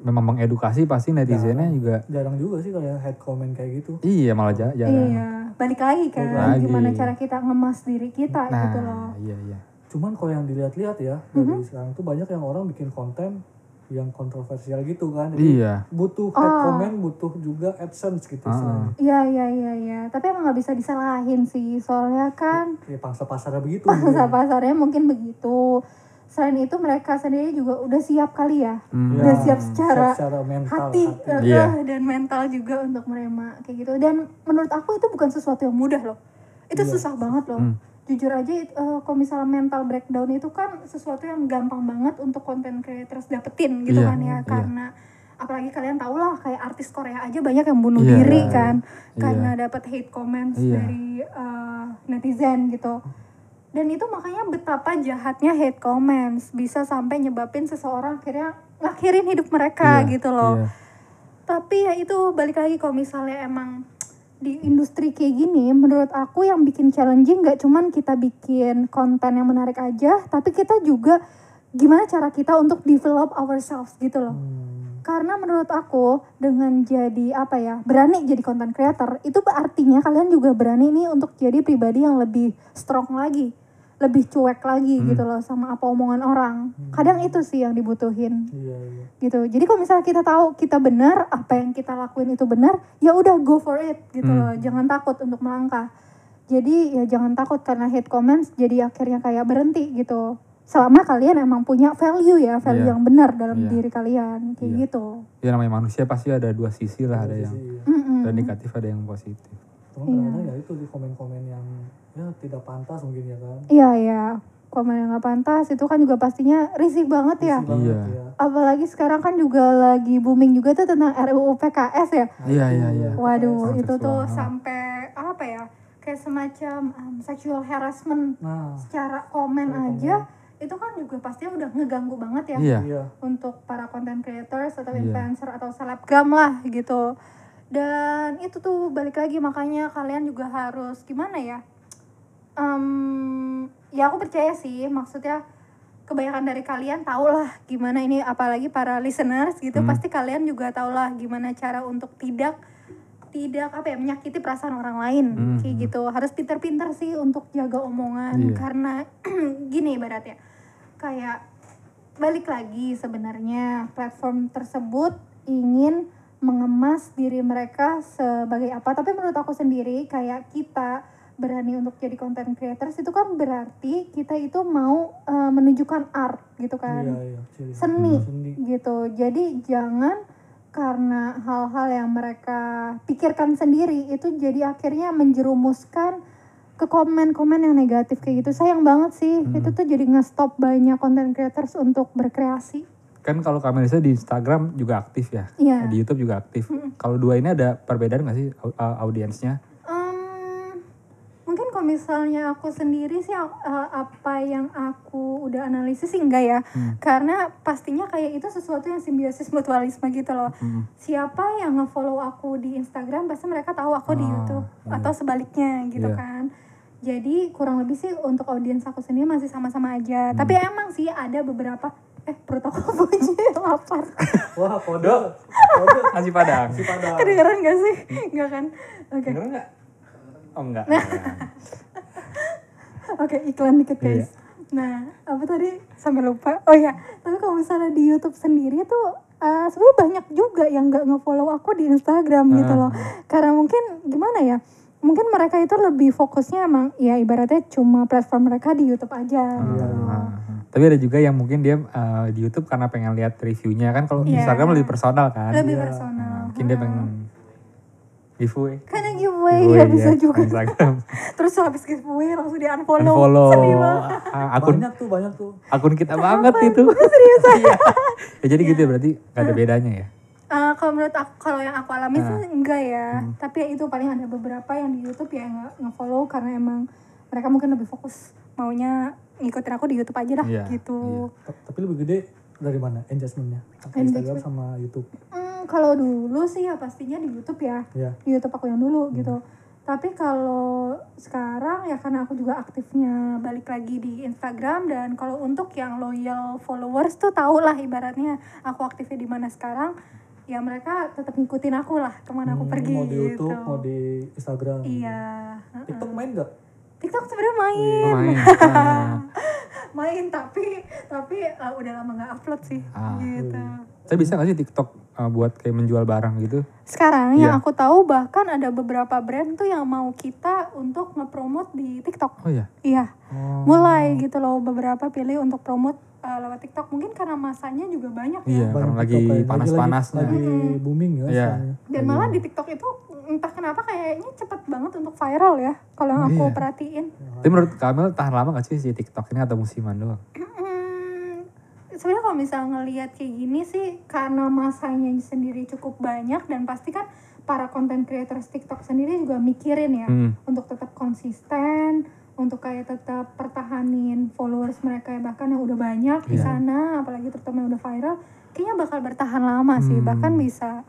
memang mengedukasi pasti netizennya juga Jarang juga sih kayak head comment kayak gitu. iya malah ja- jarang. iya balik lagi kan Balik lagi. gimana cara kita ngemas diri kita Nah, gitu loh iya iya. Cuman kalau yang dilihat-lihat ya dari sekarang tuh banyak yang orang bikin konten yang kontroversial gitu kan. Jadi Iya. butuh head comment, butuh juga AdSense gitu istilahnya. Iya iya iya iya. Tapi emang nggak bisa disalahin sih. Soalnya kan Kayak pangsa pasarnya begitu. pangsa pasarnya mungkin begitu. Selain itu mereka sendiri juga udah siap kali ya. Hmm. Ya, Udah siap secara secara mental hati, hati. eh, Iya. eh, dan mental juga untuk menerima kayak gitu. Dan menurut aku itu bukan sesuatu yang mudah loh. Itu Iya. susah banget loh. Hmm. Jujur aja eh, kalau misalnya mental breakdown itu kan sesuatu yang gampang banget untuk content creators dapetin gitu Iya, kan ya. iya. Karena apalagi kalian tau lah kayak artis Korea aja banyak yang bunuh Iya, diri kan Iya. karena dapat hate comments Iya. dari eh, netizen gitu. Dan itu makanya betapa jahatnya hate comments bisa sampai nyebabin seseorang akhirnya ngakhirin hidup mereka Iya, gitu loh. iya. Tapi ya itu balik lagi kalau misalnya emang di industri kayak gini, menurut aku yang bikin challenging gak cuman kita bikin konten yang menarik aja, tapi kita juga gimana cara kita untuk develop ourselves gitu loh. Hmm, Karena menurut aku dengan jadi apa ya berani jadi content creator itu artinya kalian juga berani nih untuk jadi pribadi yang lebih strong lagi, lebih cuek lagi gitu loh sama apa omongan orang. Kadang itu sih yang dibutuhin Iya, iya. gitu. Jadi kalau misalnya kita tahu kita benar, apa yang kita lakuin itu benar, ya udah go for it gitu loh. Jangan takut untuk melangkah. Jadi ya jangan takut karena hate comments jadi akhirnya kayak berhenti gitu. Selama kalian emang punya value ya, value Iya. yang benar dalam Iya. diri kalian kayak Iya. gitu. Ya namanya manusia pasti ada dua sisi lah, ada yang Iya. Mm-mm. ada negatif, ada yang positif. Cuman kadang-kadang ya itu di komen-komen yang ya tidak pantas mungkin ya kan. Iya ya, komen yang gak pantas itu kan juga pastinya risih banget ya. Risih banget Iya. ya. Apalagi sekarang kan juga lagi booming juga tuh tentang RUU PKS ya. Iya iya iya. Waduh, Kekerasan itu tuh seksual. sampai apa ya? Kayak semacam um, sexual harassment Nah, secara komen aja itu kan juga pasti udah ngeganggu banget ya Iya. iya. untuk para content creators atau Iya. influencer atau selebgram lah gitu. Dan itu tuh balik lagi makanya kalian juga harus gimana ya? Em, ya aku percaya sih maksudnya kebanyakan dari kalian tau lah gimana ini apalagi para listeners gitu Hmm. pasti kalian juga tau lah gimana cara untuk tidak tidak apa ya menyakiti perasaan orang lain Hmm. kayak gitu harus pinter-pinter sih untuk jaga omongan Iya. karena *clears throat* gini ibaratnya kayak balik lagi sebenarnya platform tersebut ingin mengemas diri mereka sebagai apa tapi menurut aku sendiri kayak kita berani untuk jadi content creators itu kan berarti kita itu mau eh, menunjukkan art gitu kan Iya, iya. Ciri. seni Seni. gitu jadi jangan karena hal-hal yang mereka pikirkan sendiri itu jadi akhirnya menjerumuskan ke komen-komen yang negatif kayak gitu sayang banget sih Hmm. itu tuh jadi nge-stop banyak content creators untuk berkreasi Kan kalau Kamelisa di Instagram juga aktif ya. Iya. Di YouTube juga aktif. Kalau dua ini ada perbedaan nggak sih au- audiensnya? Em, mungkin kalau misalnya aku sendiri sih uh, apa yang aku udah analisis sih enggak ya karena pastinya kayak itu sesuatu yang simbiosis mutualisme gitu loh Hmm. siapa yang ngefollow aku di Instagram pasti mereka tahu aku di Ah, YouTube iya. atau sebaliknya gitu Iya. kan jadi kurang lebih sih untuk audiens aku sendiri masih sama-sama aja tapi emang sih ada beberapa eh perut aku *laughs* bunyi lapar *laughs* Wah, kode. Kode. Nasi Padang. Si pada. kedengeran gak sih nggak kan oke Dengar nggak? Oh enggak. *laughs* Oke, iklan dikit Iya. guys. Nah, apa tadi sampai lupa? Oh ya, tapi kalau misalnya di YouTube sendiri tuh uh, sebenarnya banyak juga yang nggak nge-follow aku di Instagram gitu Ah. loh. Karena mungkin gimana ya? Mungkin mereka itu lebih fokusnya emang ya ibaratnya cuma platform mereka di YouTube aja gitu loh. Ah, Tapi ada juga yang mungkin dia eh, di YouTube karena pengen lihat reviewnya kan kalau Iya. Instagram lebih personal kan. Lebih Iya. personal. Nah, mungkin dia pengen giveaway. Karena giveaway, Giveaway ya bisa dia juga. Instagram. *laughs* Terus habis giveaway langsung di unfollow. Unfollow. Sedih banget. Ah, akun Banyak tuh, banyak tuh. akun kita banget itu. *laughs* Serius *laughs* Iya. ya jadi gitu ya berarti gak ada bedanya ya. Eh, kalau menurut aku kalau yang aku alami sih enggak ya Hmm. tapi ya itu paling ada beberapa yang di YouTube ya nge- nge-follow karena emang mereka mungkin lebih fokus maunya ngikutin aku di YouTube aja lah Iya, gitu Ta- Tapi lebih gede dari mana engagementnya? Antara Instagram Engagement. sama YouTube. Hmm, kalau dulu sih ya pastinya di YouTube ya Ya. di YouTube aku yang dulu gitu tapi kalau sekarang ya karena aku juga aktifnya balik lagi di Instagram dan kalau untuk yang loyal followers tuh tau lah ibaratnya aku aktifnya di mana sekarang ya mereka tetap ngikutin aku lah ke mana aku Hmm, pergi Mau di gitu YouTube, mau di Instagram. iya TikTok main gak? TikTok sebenarnya main Lumayan. *laughs* Ah. main tapi tapi uh, udah lama nggak upload sih Ah. gitu. Saya bisa gak sih TikTok uh, buat kayak menjual barang gitu? Sekarang yang Iya. aku tahu bahkan ada beberapa brand tuh yang mau kita untuk ngepromot di TikTok. Oh iya. Iya, Oh. mulai gitu loh beberapa pilih untuk promote uh, lewat TikTok. Mungkin karena masanya juga banyak ya. Iya, Banyak karena lagi ya. panas-panasnya. Lagi, lagi booming ya. Iya. Dan malah di TikTok itu entah kenapa kayaknya cepet banget untuk viral ya. Kalau yang aku Iya. perhatiin. Tapi menurut Kamil tahan lama gak sih si TikTok ini atau musiman doang? Sebenarnya kalau misalnya ngelihat kayak gini sih karena masanya sendiri cukup banyak dan pasti kan para content creators TikTok sendiri juga mikirin ya Hmm. untuk tetap konsisten, untuk kayak tetap pertahanin followers mereka yang bahkan yang udah banyak di Iya. sana, apalagi terutama yang udah viral, kayaknya bakal bertahan lama sih, Hmm. bahkan bisa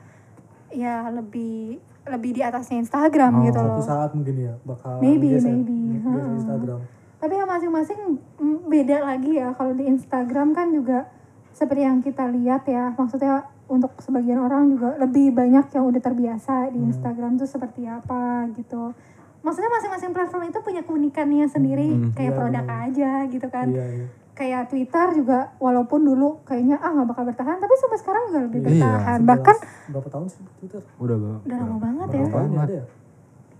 ya lebih lebih di atasnya Instagram Oh, gitu loh. saat mungkin ya bakal Maybe, geser, maybe. geser Heeh. Instagram. Tapi ya masing-masing mm, beda lagi ya. Kalau di Instagram kan juga seperti yang kita lihat ya. Maksudnya untuk sebagian orang juga lebih banyak yang udah terbiasa di Instagram tuh seperti apa gitu. Maksudnya masing-masing platform itu punya keunikannya sendiri. Hmm, kayak iya, produk benar. aja gitu kan. Iya, iya. Kayak Twitter juga walaupun dulu kayaknya ah nggak bakal bertahan. Tapi sampai sekarang juga lebih Iya, bertahan. 11 Bahkan berapa tahun sih Twitter? Udah ba- udah lama banget ya. Ya banget. ada ya?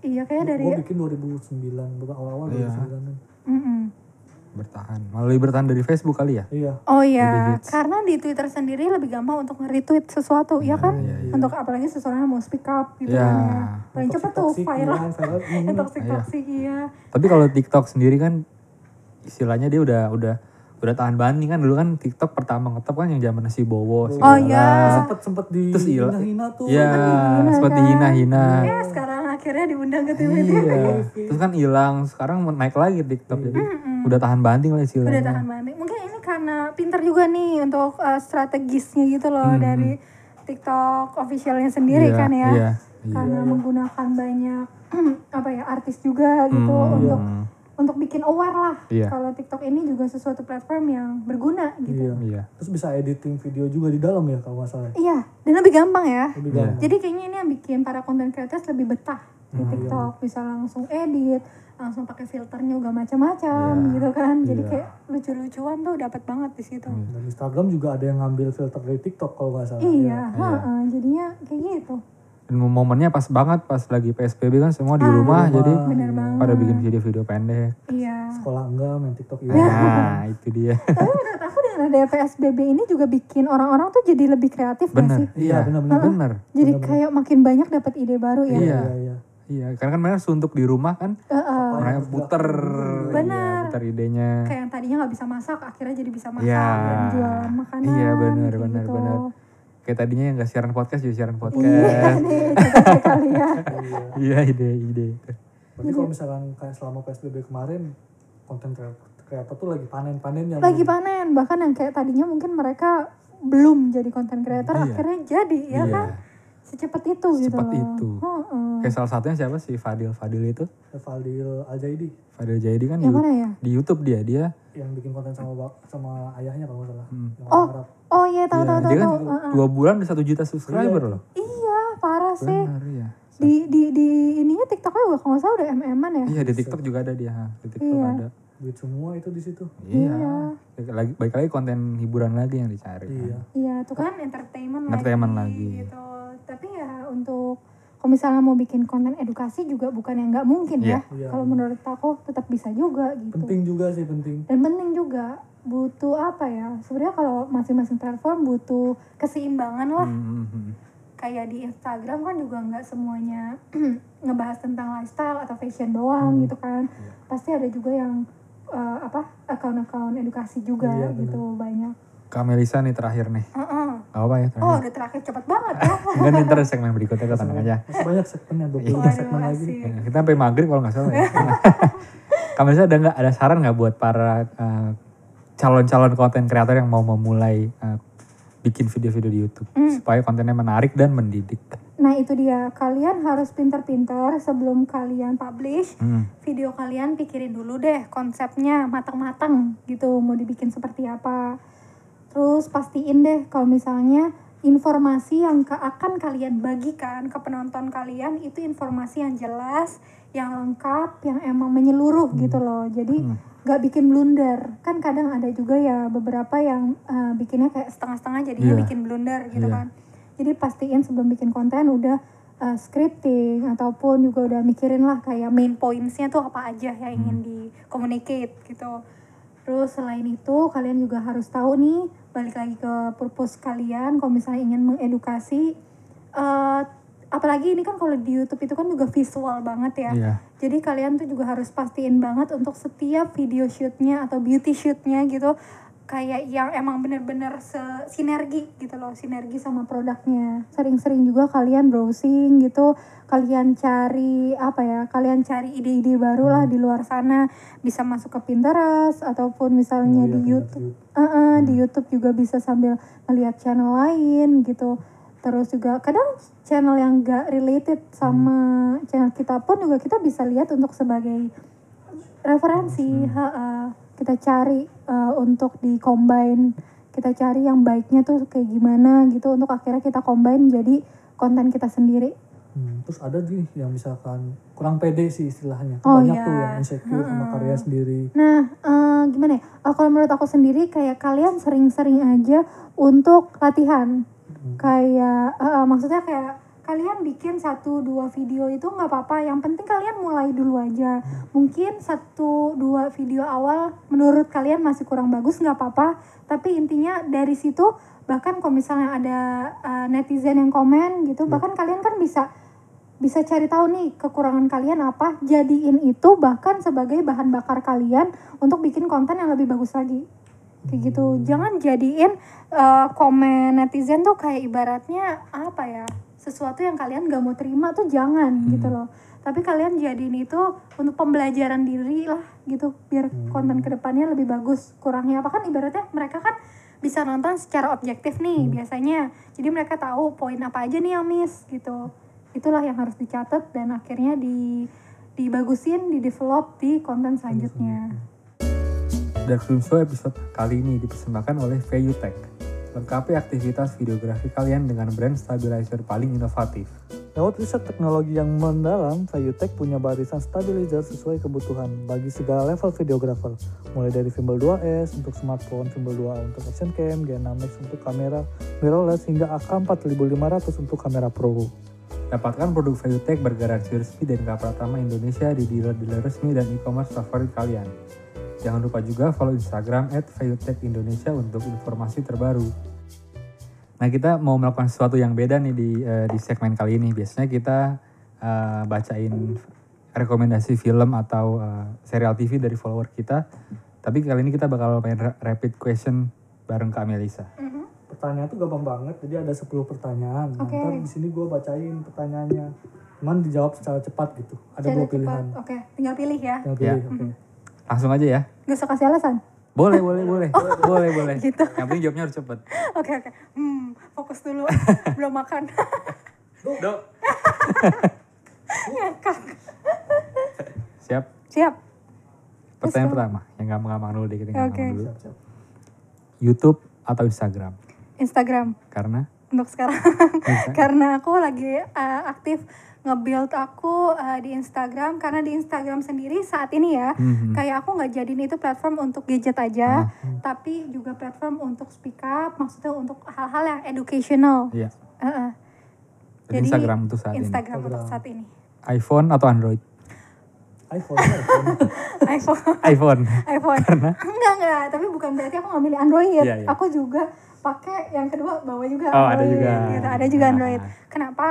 Iya kayak dari... Gue bikin 2009, bukan awal-awal Iya. 2009. Mm-mm. Bertahan. Malah lebih bertahan dari Facebook kali ya? Iya. Oh iya, karena di Twitter sendiri lebih gampang untuk nge-retweet sesuatu, ya kan? iya, iya. Untuk apalagi seseorang yang mau speak up gitu Iya. kan ya. Paling cepet tuh viral. *laughs* Yang toxic toxic iya. Tapi kalau TikTok sendiri kan istilahnya dia udah udah udah tahan banding kan dulu kan TikTok pertama ngetop kan yang zaman si Bowo, Oh Lala. iya. Sempet sempet di Terus iya. hina tuh. Iya, dihina sempat kan. dihina-hina. Eh sekarang akhirnya diundang ke TV Iya. Terus kan hilang, sekarang naik lagi TikTok jadi udah tahan banting lah Udah istilahnya. tahan banding. Mungkin ini karena pinter juga nih untuk uh, strategisnya gitu loh Hmm. dari TikTok officialnya sendiri Iya, kan ya. Iya. iya. Karena menggunakan banyak *clears throat* apa ya artis juga gitu Hmm, untuk iya. Untuk bikin aware lah. Iya. Kalau TikTok ini juga sesuatu platform yang berguna gitu. Iya. Iya. Terus bisa editing video juga di dalam ya kalau nggak salah. Iya, dan lebih gampang ya. Lebih Iya. gampang. Jadi kayaknya ini yang bikin para content creators lebih betah di Hmm, TikTok, bisa langsung edit, langsung pakai filternya juga macam-macam Iya, gitu kan. Jadi iya. kayak lucu-lucuan tuh dapat banget di situ. Dan Instagram juga ada yang ngambil filter dari TikTok kalau nggak salah. Iya, heeh, jadinya kayak gitu. Dan momennya pas banget pas lagi PSBB kan semua di Ah, rumah rumah. jadi Bener banget. pada bikin video-video pendek. Iya. Sekolah enggak main TikTok iya. Nah, itu dia. *laughs* Tapi menurut aku dengan ada PSBB ini juga bikin orang-orang tuh jadi lebih kreatif gak Bener. sih? Iya, benar-benar. Bener. Jadi kayak makin banyak dapat ide baru ya. Iya. Iya, iya. Iya, karena kan mereka suntuk di rumah kan, Heeh. mereka puter, Bener. iya, puter idenya. kayak yang tadinya nggak bisa masak akhirnya jadi bisa masak Iya. dan jualan makanan Iya, benar, benar, gitu. benar. Kayak tadinya yang gak siaran podcast jadi siaran iya podcast. *laughs* nih coba kali ya *laughs* Iya, ide-ide. Berarti kalau misalkan kayak selama PSBB kemarin konten kreator tuh lagi panen-panennya. lagi mungkin. panen bahkan yang kayak tadinya mungkin mereka belum jadi konten creator Iya. akhirnya jadi ya Iya. kan secepat itu gitu Secepat loh. itu. Heeh. Kayak salah satunya siapa sih Fadil Fadil itu? Fadil Aljaidi Fadil Jaidi kan yang di, mana ya di YouTube dia dia yang bikin konten sama sama ayahnya kalau nggak salah. Hmm. Yang Oh. Arab. oh iya tahu Iya, tahu tahu dia kan tahu. Dua bulan udah satu juta subscriber loh. iya parah sih Benar ya. di di di ininya TikToknya juga kalau nggak salah udah mm-an ya Iya di TikTok juga ada dia. ha. Di TikTok Iya. ada. Duit semua itu di situ. Iya. Lagi baik lagi konten hiburan lagi yang dicari. kan. Iya. Iya, itu kan entertainment, Entertainment lagi, lagi. gitu. Tapi ya untuk kalau misalnya mau bikin konten edukasi juga bukan yang nggak mungkin Iya. ya. Iya. Kalau menurut aku tetap bisa juga gitu. Penting juga sih penting. Dan penting juga butuh apa ya? Sebenarnya kalau masing-masing platform butuh keseimbangan lah. Hmm, hmm, hmm. Kayak di Instagram kan juga nggak semuanya *clears throat* ngebahas tentang lifestyle atau fashion doang gitu kan. Iya. Pasti ada juga yang eh, apa akun-akun edukasi juga Iya, benar. gitu banyak. Kak Melisa nih terakhir nih. Heeh. Gak apa ya terakhir. Oh, udah terakhir cepet banget ya. *laughs* Enggak nih ntar segmen berikutnya kok tenang aja. Banyak segmennya, 23 Waduh, segmen lagi. asik. Ya, kita sampai maghrib kalau nggak salah ya. *laughs* Kak Melisa ada nggak ada saran nggak buat para eh, calon-calon konten kreator yang mau memulai eh, bikin video-video di YouTube supaya kontennya menarik dan mendidik? Nah itu dia, kalian harus pintar-pintar sebelum kalian publish Hmm. video kalian pikirin dulu deh konsepnya matang-matang gitu mau dibikin seperti apa. Terus pastiin deh kalau misalnya informasi yang akan kalian bagikan ke penonton kalian itu informasi yang jelas, yang lengkap, yang emang menyeluruh gitu loh. Jadi nggak bikin blunder. Kan kadang ada juga ya beberapa yang eh, bikinnya kayak setengah-setengah jadinya Iya. bikin blunder gitu Iya. kan. Jadi pastiin sebelum bikin konten udah eh, scripting ataupun juga udah mikirin lah kayak main pointsnya tuh apa aja yang ingin di communicate gitu. Terus selain itu kalian juga harus tahu nih balik lagi ke purpose kalian kalau misalnya ingin mengedukasi eh apalagi ini kan kalau di YouTube itu kan juga visual banget ya. Iya. Jadi kalian tuh juga harus pastiin banget untuk setiap video shootnya atau beauty shootnya gitu kayak yang emang bener-bener sinergi gitu loh sinergi sama produknya. Sering-sering juga kalian browsing gitu kalian cari apa ya kalian cari ide-ide baru lah di luar sana. Bisa masuk ke Pinterest ataupun misalnya Oh iya, di YouTube. Uh-uh, di YouTube juga bisa sambil melihat channel lain gitu. Terus juga kadang channel yang gak related sama channel kita pun juga kita bisa lihat untuk sebagai referensi. Ha-ha. kita cari uh, untuk di combine kita cari yang baiknya tuh kayak gimana gitu untuk akhirnya kita combine jadi konten kita sendiri Hmm, terus ada nih yang misalkan kurang pede sih istilahnya. Oh, Banyak iya. tuh yang insecure sama karya sendiri. Nah, eh, gimana ya? Eh, kalau menurut aku sendiri kayak kalian sering-sering aja untuk latihan. Kayak eh, eh, maksudnya kayak kalian bikin satu dua video itu nggak apa-apa. Yang penting kalian mulai dulu aja. Mungkin satu dua video awal menurut kalian masih kurang bagus nggak apa-apa. Tapi intinya dari situ bahkan kalau misalnya ada eh, netizen yang komen gitu, bahkan kalian kan bisa bisa cari tahu nih kekurangan kalian apa, jadiin itu bahkan sebagai bahan bakar kalian untuk bikin konten yang lebih bagus lagi. Kayak gitu. Jangan jadiin eh, komen netizen tuh kayak ibaratnya apa ya? Sesuatu yang kalian gak mau terima tuh jangan gitu loh. Tapi kalian jadiin itu untuk pembelajaran diri lah gitu biar konten ke depannya lebih bagus. Kurangnya apa kan ibaratnya mereka kan bisa nonton secara objektif nih biasanya. Jadi mereka tahu poin apa aja nih yang miss gitu itulah yang harus dicatat dan akhirnya di dibagusin, di develop di konten selanjutnya. Dark Room Show episode kali ini dipersembahkan oleh VU Tech. Lengkapi aktivitas videografi kalian dengan brand stabilizer paling inovatif. Lewat riset teknologi yang mendalam, Tech punya barisan stabilizer sesuai kebutuhan bagi segala level videographer. Mulai dari Gimbal 2S untuk smartphone, Gimbal 2A untuk action cam, G6 Max untuk kamera mirrorless, hingga AK4500 untuk kamera pro. Dapatkan produk Tech bergaransi resmi dan Pratama Indonesia di dealer-dealer resmi dan e-commerce favorit kalian. Jangan lupa juga follow Instagram at Indonesia untuk informasi terbaru. Nah kita mau melakukan sesuatu yang beda nih di, eh, di segmen kali ini. Biasanya kita eh, bacain rekomendasi film atau eh, serial TV dari follower kita. Tapi kali ini kita bakal main ra- rapid question bareng Kak Melisa. Pertanyaan tuh gampang banget, jadi ada 10 pertanyaan. Nah, Oke. ntar di sini gue bacain pertanyaannya. Cuman dijawab secara cepat gitu. Ada Cara dua pilihan. Oke, tinggal pilih ya. Tinggal pilih, oke. Langsung aja ya. Gak usah kasih alasan. Boleh, boleh, boleh. *laughs* boleh, boleh. *laughs* Gitu. Yang penting jawabnya harus cepet. *laughs* Oke, oke. Hmm, fokus dulu. Belum makan. Dok. Ngakak. Siap. Siap. Pertanyaan pertama. Yang gampang-gampang dulu deh kita yang Oke. gampang dulu. Siap, siap. YouTube atau Instagram? Instagram Karena untuk sekarang. karena aku lagi uh, aktif nge-build aku uh, di Instagram karena di Instagram sendiri saat ini ya Mhm. kayak aku nggak jadiin itu platform untuk gadget aja tapi juga platform untuk speak up maksudnya untuk hal-hal yang educational Iya. Heeh. Jadi Instagram untuk saat ini. Instagram untuk Instagram. saat ini iPhone atau Android? iPhone, *laughs* iPhone. iPhone iPhone. iPhone enggak enggak tapi bukan berarti aku nggak milih Android Iya, iya. aku juga pakai yang kedua bawa juga Oh, ada Android juga. gitu ada juga Ah. Android kenapa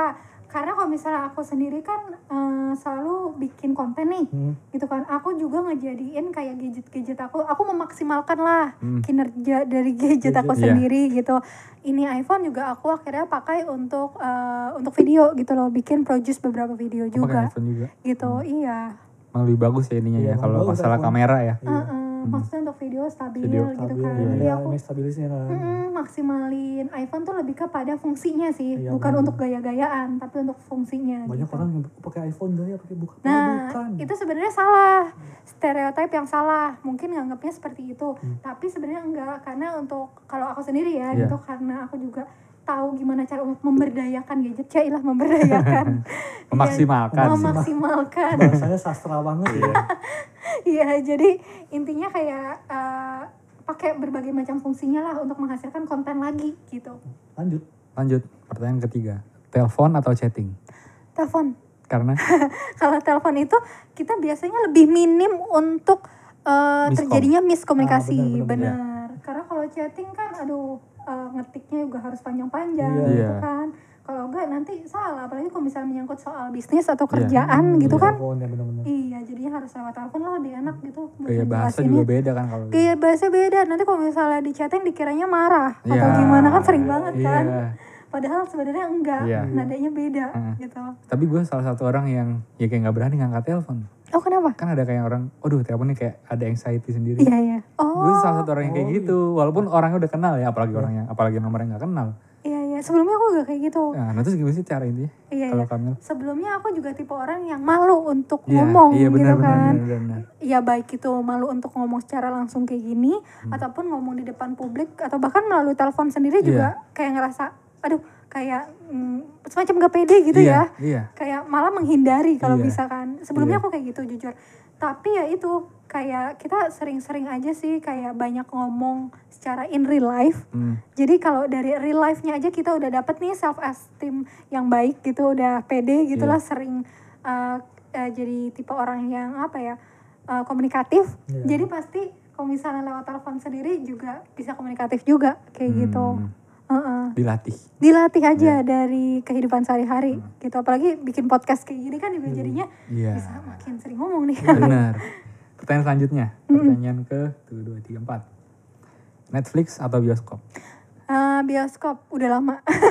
karena kalau misalnya aku sendiri kan eh, selalu bikin konten nih Hmm. gitu kan aku juga ngejadiin kayak gadget-gadget aku aku memaksimalkan lah Hmm. kinerja dari gadget aku Iya. sendiri gitu ini iPhone juga aku akhirnya pakai untuk eh, untuk video gitu loh bikin produce beberapa video juga iPhone juga. gitu iya Emang lebih bagus ya ininya Iya, ya emang kalau masalah kamera ya. Heeh, maksudnya untuk video stabil Video gitu Stabil, kan ya, jadi ya, aku stabilisnya kan. mm, maksimalin iPhone tuh lebih kepada fungsinya sih Iya, bukan benar. untuk gaya-gayaan tapi untuk fungsinya Banyak gitu. orang yang pakai iPhone gaya pakai bukan. Nah, bukan. itu sebenarnya salah. Stereotip yang salah. Mungkin nganggapnya seperti itu. Hmm. Tapi sebenarnya enggak karena untuk kalau aku sendiri ya Iya. gitu karena aku juga tahu gimana cara untuk memberdayakan gadget cailah memberdayakan *laughs* Memaksimalkan Iya, memaksimalkan Bahasanya sastra banget ya. *laughs* Iya, jadi intinya kayak eh, pakai berbagai macam fungsinya lah untuk menghasilkan konten lagi gitu. Lanjut. Lanjut, pertanyaan ketiga. Telepon atau chatting? Telepon. Karena *laughs* Kalau telepon itu kita biasanya lebih minim untuk eh, Miskom. terjadinya miskomunikasi, Ah, benar, benar, benar. Karena kalau chatting kan, aduh eh, ngetiknya juga harus panjang-panjang Iya. gitu Iya. kan. Kalau enggak nanti salah, apalagi kalau misalnya menyangkut soal bisnis atau Iya. kerjaan gitu Iya, kan. Teleponnya bener-bener. Iya, jadinya harus lewat telepon lah lebih enak gitu. gaya bahasa juga beda kan kalau Gaya bahasa beda. Nanti kalau misalnya di chatting dikiranya marah atau Iya. gimana kan sering banget kan. Iya. Padahal sebenarnya enggak, Iya. nadanya beda Heeh. gitu. Tapi gue salah satu orang yang ya kayak nggak berani ngangkat telepon. Oh kenapa? Kan ada kayak orang, aduh teleponnya kayak ada anxiety sendiri. Iya iya. Gue Oh salah satu orang yang kayak Oh, gitu. Walaupun orangnya udah kenal ya, apalagi orangnya, apalagi nomornya nggak kenal. iya iya. Sebelumnya aku juga kayak gitu. Nah, nah terus gimana sih cara intinya? Iya Kalau iya. Kamil? Sebelumnya aku juga tipe orang yang malu untuk Iya, ngomong iya gitu benar benar kan. benar benar. Iya baik itu malu untuk ngomong secara langsung kayak gini Hmm. ataupun ngomong di depan publik atau bahkan melalui telepon sendiri Iya. juga kayak ngerasa aduh kayak mm, semacam gak pede gitu iya, ya. Iya. kayak malah menghindari kalau Iya. bisa kan sebelumnya Iya. aku kayak gitu jujur tapi ya itu kayak kita sering-sering aja sih kayak banyak ngomong secara in real life Hmm. jadi kalau dari real life-nya aja kita udah dapet nih self esteem yang baik gitu udah pede gitulah Iya. sering uh, uh, jadi tipe orang yang apa ya uh, komunikatif Iya. jadi pasti kalau misalnya lewat telepon sendiri juga bisa komunikatif juga kayak gitu Hmm. Heeh Dilatih. dilatih aja dari kehidupan sehari-hari gitu apalagi bikin podcast kayak gini kan juga jadinya Iya. bisa makin sering ngomong nih Benar. *laughs* Pertanyaan selanjutnya. Pertanyaan ke 1, 2, 3, 4. Netflix atau bioskop? Eh, bioskop udah lama *laughs* Iya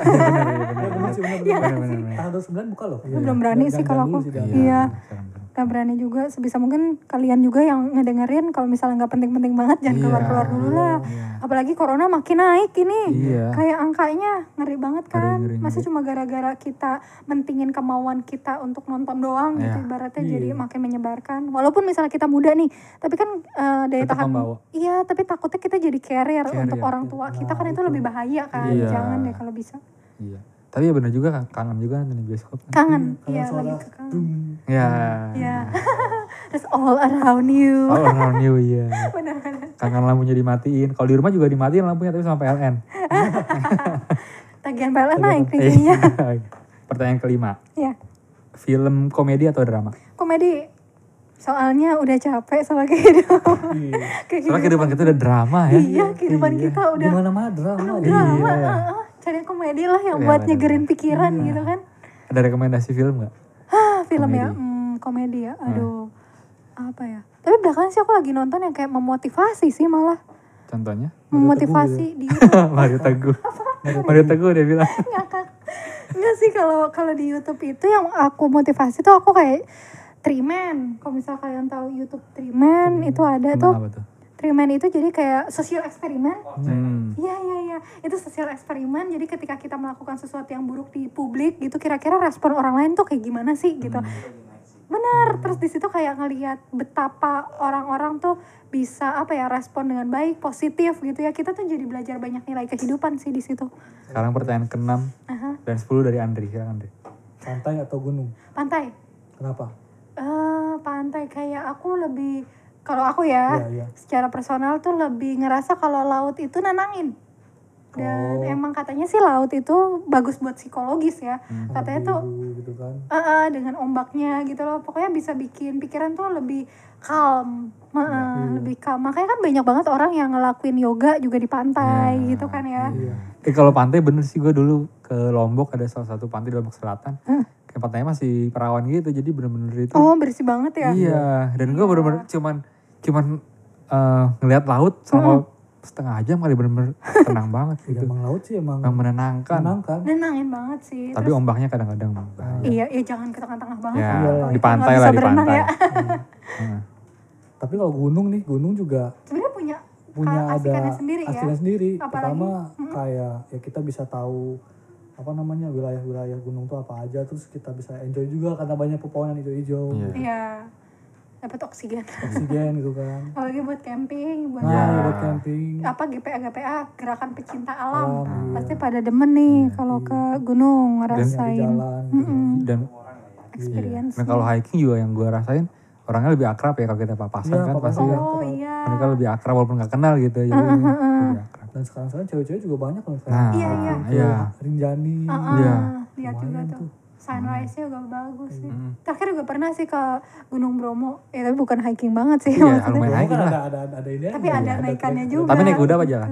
benar, iya benar. Iya Iya. Benar, benar, benar. Tanggal 29 buka loh. belum berani Jangan- sih kalau aku iya. Gak berani juga sebisa mungkin kalian juga yang ngedengerin kalau misalnya nggak penting-penting banget jangan Iya. keluar-keluar dulu lah Iya. apalagi corona makin naik ini Iya. kayak angkanya ngeri banget kan Ngeri, ngeri, masa ngeri. cuma gara-gara kita mentingin kemauan kita untuk nonton doang gitu Iya. ibaratnya Iya. jadi makin menyebarkan walaupun misalnya kita muda nih tapi kan eh, daya Tetap tahan membawa. iya tapi takutnya kita jadi carrier, Carrier. untuk orang tua kita kan itu lebih bahaya kan Iya. jangan deh kalau bisa Iya. Tapi ya benar juga kan, kangen juga nonton di bioskop kan. kangen iya suara lagi ke kangen. Ya. Iya. *laughs* terus all around you Oh, around you iya. *laughs* benar-benar Kangen lampunya dimatiin. Kalau di rumah juga dimatiin lampunya tapi sama PLN. *laughs* tagihan PLN naik kayaknya Iya. Pertanyaan kelima. ya Film komedi atau drama? komedi soalnya udah capek sama kehidupan Iya. Soalnya kehidupan kita udah drama ya. iya kehidupan kita Di udah mana-mana drama. penuh Iya. drama heeh. Cari komedi lah yang Iya, buat nyegerin pikiran gitu kan Ada rekomendasi film nggak? ah film ya Komedi. hmm, komedi ya aduh apa ya tapi belakangan sih aku lagi nonton yang kayak memotivasi sih malah Contohnya? memotivasi di YouTube *laughs* Mario Teguh. Mario Teguh dia bilang. *laughs* ngakak Enggak sih kalau kalau di YouTube itu yang aku motivasi tuh aku kayak Triman. Kalau misal kalian tahu YouTube Triman itu ada Tentang tuh. apa Triman itu jadi kayak sosial eksperimen. Hmm. Iya iya iya. Itu sosial eksperimen. Jadi ketika kita melakukan sesuatu yang buruk di publik gitu kira-kira respon orang lain tuh kayak gimana sih gitu. Benar. Terus di situ kayak ngelihat betapa orang-orang tuh bisa apa ya respon dengan baik, positif gitu ya. Kita tuh jadi belajar banyak nilai kehidupan sih di situ. Sekarang pertanyaan ke-6 Aha. dan 10 dari Andri. Silakan Andri. Pantai atau gunung? Pantai. Kenapa? Eh, pantai kayak aku lebih kalau aku ya Iya, iya. secara personal tuh lebih ngerasa kalau laut itu nenangin dan Oh. emang katanya sih laut itu bagus buat psikologis ya Hmm. katanya tuh gitu kan. eh, eh, dengan ombaknya gitu loh pokoknya bisa bikin pikiran tuh lebih calm Iya. lebih calm makanya kan banyak banget orang yang ngelakuin yoga juga di pantai Iya. gitu kan ya Iya. Eh kalau pantai bener sih gue dulu ke Lombok ada salah satu pantai di Lombok Selatan. Kayak pantainya masih perawan gitu jadi bener-bener itu. oh bersih banget ya Iya, dan gue bener-bener cuman cuman eh, ngelihat laut selama setengah jam kali bener-bener tenang banget Ya, gitu. emang laut sih emang Emang menenangkan. menangkan. nenangin banget sih Tapi Terus- ombaknya kadang-kadang bahaya. iya iya jangan ke tengah-tengah banget Ya. Kalau di pantai lah di pantai. ya. Heeh. Tapi kalau gunung nih, gunung juga sebenarnya punya punya ada keasikannya sendiri ya. sendiri. Apalagi, Pertama kayak ya kita bisa tahu apa namanya wilayah-wilayah gunung tuh apa aja terus kita bisa enjoy juga karena banyak pepohonan hijau-hijau. Iya. Iya. Dapat oksigen oksigen gitu *laughs* kan apalagi buat camping buat nah Ya. buat camping apa GPA GPA gerakan pecinta alam Alam, iya. pasti pada demen nih kalau ke gunung ngerasain jalan gitu. Mm-mm. Dan experience dan kalau hiking juga yang gue rasain orangnya lebih akrab ya kalau kita papasan Iya, kan pasti papasan. kan oh iya mereka lebih akrab walaupun nggak kenal gitu jadi lebih akrab. dan sekarang sekarang cewek-cewek juga banyak loh kayak Nah, Iya, iya. iya. Rinjani Ah, Iya. lihat juga tuh. Sunrise-nya juga bagus sih Mm. terakhir juga pernah sih ke Gunung Bromo ya tapi bukan hiking banget sih Iya, maksudnya lumayan hiking kan lah. ada ada ada ini Tapi ada naikannya trek- juga. Tapi naik kuda apa jalan?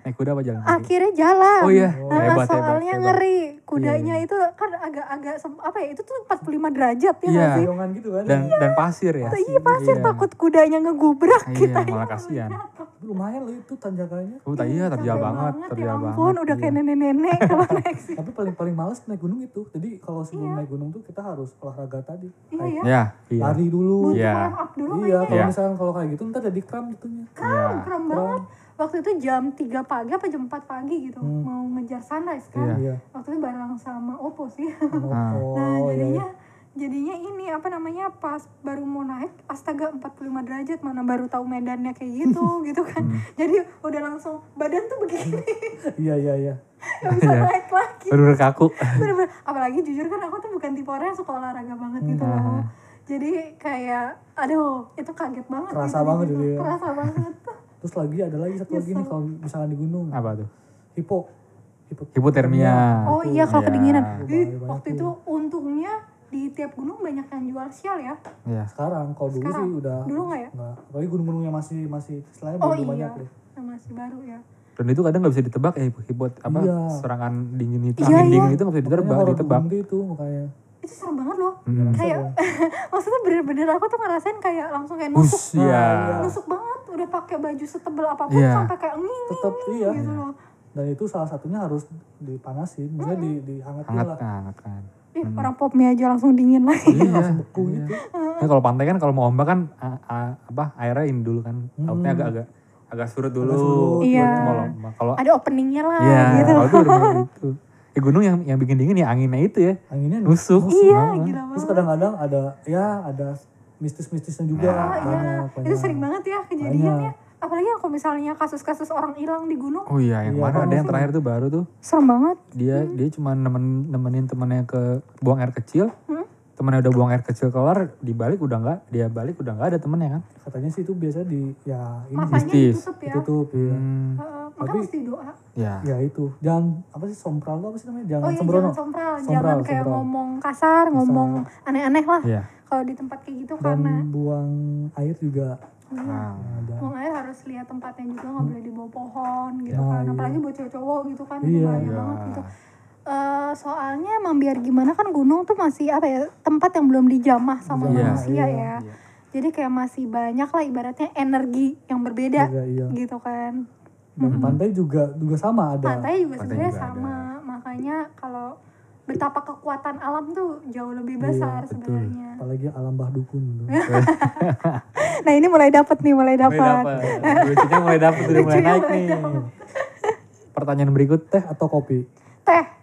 Naik kuda apa jalan? kaki? akhirnya jalan Oh iya, Nah, hebat, soalnya hebat. ngeri kudanya itu kan agak-agak apa ya itu tuh 45 derajat ya Iya. sih Boyongan gitu kan Dan dan pasir ya. iya pasir Iya. takut kudanya ngegubrak Iya, kita malah kasihan. Tapi lumayan loh itu tanjakannya Oh, iya terjal banget, ya terjal ampun banget. udah kayak nenek-nenek *laughs* kalau naik sih tapi paling paling males naik gunung itu jadi kalau sebelum naik gunung tuh kita harus olahraga tadi iya ya Ya, iya. lari dulu Iya. warm up dulu iya kalau Iya. misalnya kalau kayak gitu ntar jadi kram gitunya Iya. keren banget waktu itu jam 3 pagi apa jam 4 pagi gitu mau ngejar sunrise kan Iya. iya waktu itu bareng sama Oppo sih *laughs* Ah. oh nah iya jadinya jadinya ini apa namanya pas baru mau naik astaga 45 derajat mana baru tahu medannya kayak gitu *laughs* gitu kan Hmm. jadi udah langsung badan tuh begini iya iya iya *laughs* gak bisa Iya. naik lagi Bener-bener kaku. Bener-bener. apalagi jujur kan aku tuh bukan tipe orang yang suka olahraga banget gitu Hmm. loh jadi kayak aduh itu kaget banget Kerasa gitu, banget gitu. gitu ya. kerasa banget terus lagi ada lagi satu lagi nih kalau misalnya di gunung Apa tuh? hipo hipo Hipotermia. oh iya kalau Iya. kedinginan Ih, waktu itu untungnya di tiap gunung banyak yang jual sial ya Iya. sekarang kalau dulu Sekarang? sih udah Dulu nggak ya? nggak apalagi gunung-gunung yang masih masih istilahnya oh belum iya banyak ya yang masih baru ya Dan itu kadang nggak bisa ditebak ya hipot apa Iya. serangan dingin itu, Iya, angin iya. dingin itu nggak bisa ditebak, ditebak. itu makanya itu serem banget loh Hmm. kayak *laughs* maksudnya bener-bener aku tuh ngerasain kayak langsung kayak nusuk Bus, iya. nusuk banget udah pakai baju setebel apa pun Iya. sampai kayak nging tetap iya gitu loh dan itu salah satunya harus dipanasin maksudnya di dihangatin Hangat lah kan, hangat kan. Ih, orang pop mie aja langsung dingin lagi Iya. langsung beku iya. gitu Nah, kalau pantai kan kalau mau ombak kan a- a- apa airnya ini dulu kan, lautnya agak-agak agak surut dulu. surut, Iya. Kalau kalau ada openingnya lah Iya, gitu kalau itu bener-bener itu. Ya gunung yang yang bikin dingin ya anginnya itu ya. anginnya Nusuk. iya gila terus banget kadang-kadang ada ya ada mistis-mistisnya juga Ah, iya. banyak itu sering banget ya kejadiannya Banyak. apalagi kalau misalnya kasus-kasus orang hilang di gunung Oh iya, yang Iya, mana ada yang terakhir tuh baru tuh. serem banget Dia dia cuma nemen, nemenin temannya ke buang air kecil. Hmm? Temannya udah buang air kecil keluar, dibalik udah nggak, dia balik udah nggak ada temennya kan. katanya sih itu biasa di ya ini. Matanya mistis. ditutup ya? Ditutup ya Hmm, Heeh, maka Tapi- mesti doa. Ya. ya itu. Jangan apa sih sompral tuh apa sih namanya? Jangan oh iya sembrono. jangan sompral, Sompral, jangan kayak sompral. ngomong kasar, ngomong aneh-aneh lah. Iya. kalau di tempat kayak gitu dan karena buang air juga. Nah, ada. Buang air harus lihat tempatnya juga nggak boleh di bawah pohon gitu Nah, kan. iya. apalagi buat cowok-cowok gitu kan itu Iya. bahaya Iya. banget gitu Eh, soalnya emang biar gimana kan gunung tuh masih apa ya tempat yang belum dijamah sama Iya. manusia Iya. ya. jadi kayak masih banyak lah ibaratnya energi yang berbeda juga iya. gitu kan. Dan pantai juga juga sama ada. Pantai juga Pantai sebenarnya juga sama. makanya kalau betapa kekuatan alam tuh jauh lebih besar betul. sebenarnya. Apalagi alam bah dukun *laughs* nah ini mulai dapet nih mulai mulai dapat dapat. Lucunya mulai dapat, mulai Lucunya naik mulai nih. Pertanyaan berikut teh atau kopi? Teh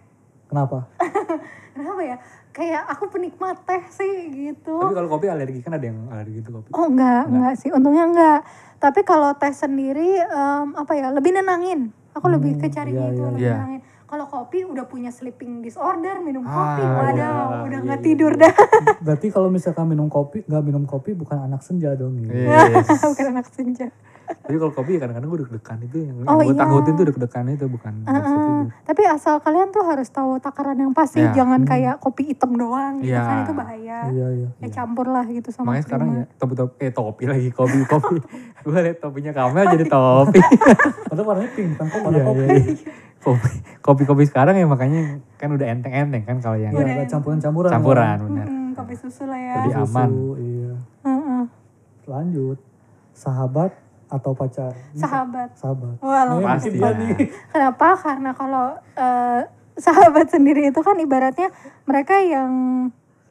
kenapa *laughs* kenapa ya kayak aku penikmat teh sih gitu Tapi kalau kopi alergi kan ada yang alergi itu kopi. Oh enggak, enggak, sih. Untungnya enggak. Tapi kalau teh sendiri em, apa ya? Lebih nenangin. Aku lebih ke cari iya, itu, iya. lebih Iya. nenangin. Kalau kopi udah punya sleeping disorder, minum Ah, kopi, iya, waduh, iya, udah iya, nggak iya, tidur iya. dah. *laughs* berarti kalau misalkan minum kopi nggak minum kopi bukan anak senja dong gitu. Yes. *laughs* Bukan anak senja. Tapi kalau kopi ya kadang-kadang gue deg-degan itu yang, Oh, yang gue iya. takutin tuh deg-degan itu bukan Heeh. tidur. Tapi asal kalian tuh harus tahu takaran yang pas sih, Ya. jangan kayak kopi hitam doang gitu Iya. kan itu bahaya. iya iya Ya campur lah gitu sama Makanya sekarang ya topi topi eh topi lagi kopi kopi. *laughs* gue liat topinya Kamel jadi topi. *laughs* padahal warnanya pink kan kok warna kopi iya, iya. kopi kopi kopi sekarang ya makanya kan udah enteng-enteng kan kalau yang ada campuran-campuran campuran kan. benar. Mm-mm, kopi susu lah ya. Jadi Susu, aman. iya Heeh. lanjut sahabat atau pacar Sahabat. sahabat Wah, Nah, ini Pasti nih *laughs* Kenapa? Karena kalau eh, sahabat sendiri itu kan ibaratnya mereka yang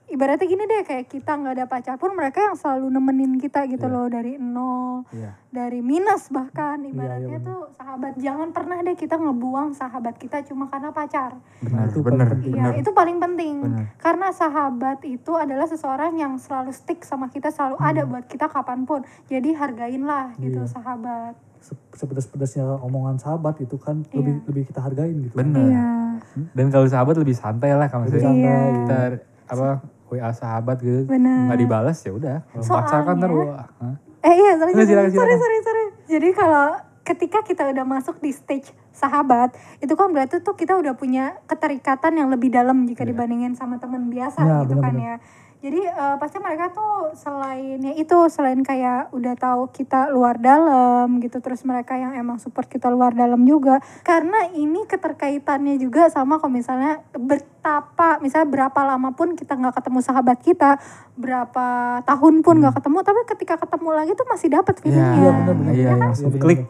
ibaratnya gini deh kayak kita nggak ada pacar pun mereka yang selalu nemenin kita gitu Iya. loh dari nol Iya. dari minus bahkan iya, ibaratnya bener. tuh sahabat jangan pernah deh kita ngebuang sahabat kita cuma karena pacar Benar, itu benar. Iya, benar. itu paling penting. Benar. Karena sahabat itu adalah seseorang yang selalu stick sama kita, selalu ada buat kita kapan pun. Jadi hargainlah gitu Iya. sahabat. Se- sepedas-pedasnya omongan sahabat itu kan Iya. lebih lebih kita hargain gitu. Benar. Iya. Dan kalau sahabat lebih santai lah kalau misalnya santai. Iya. kita apa WA sahabat gitu Benar. nggak dibalas ya udah. Pacar kan ntar hah? Eh iya, sorry, sorry, silakan, sorry, silakan. sorry, sorry. Jadi kalau ketika kita udah masuk di stage sahabat, itu kan berarti tuh kita udah punya keterikatan yang lebih dalam jika Iya. dibandingin sama teman biasa Ya, gitu kan benar-benar. ya. Jadi eh, pasti mereka tuh selain ya itu selain kayak udah tahu kita luar dalam gitu terus mereka yang emang support kita luar dalam juga karena ini keterkaitannya juga sama kalau misalnya betapa misalnya berapa lama pun kita nggak ketemu sahabat kita berapa tahun pun nggak ketemu tapi ketika ketemu lagi tuh masih dapat Iya, feelingnya Iya, benar-benar. iya, Iya kan? langsung Iya, klik,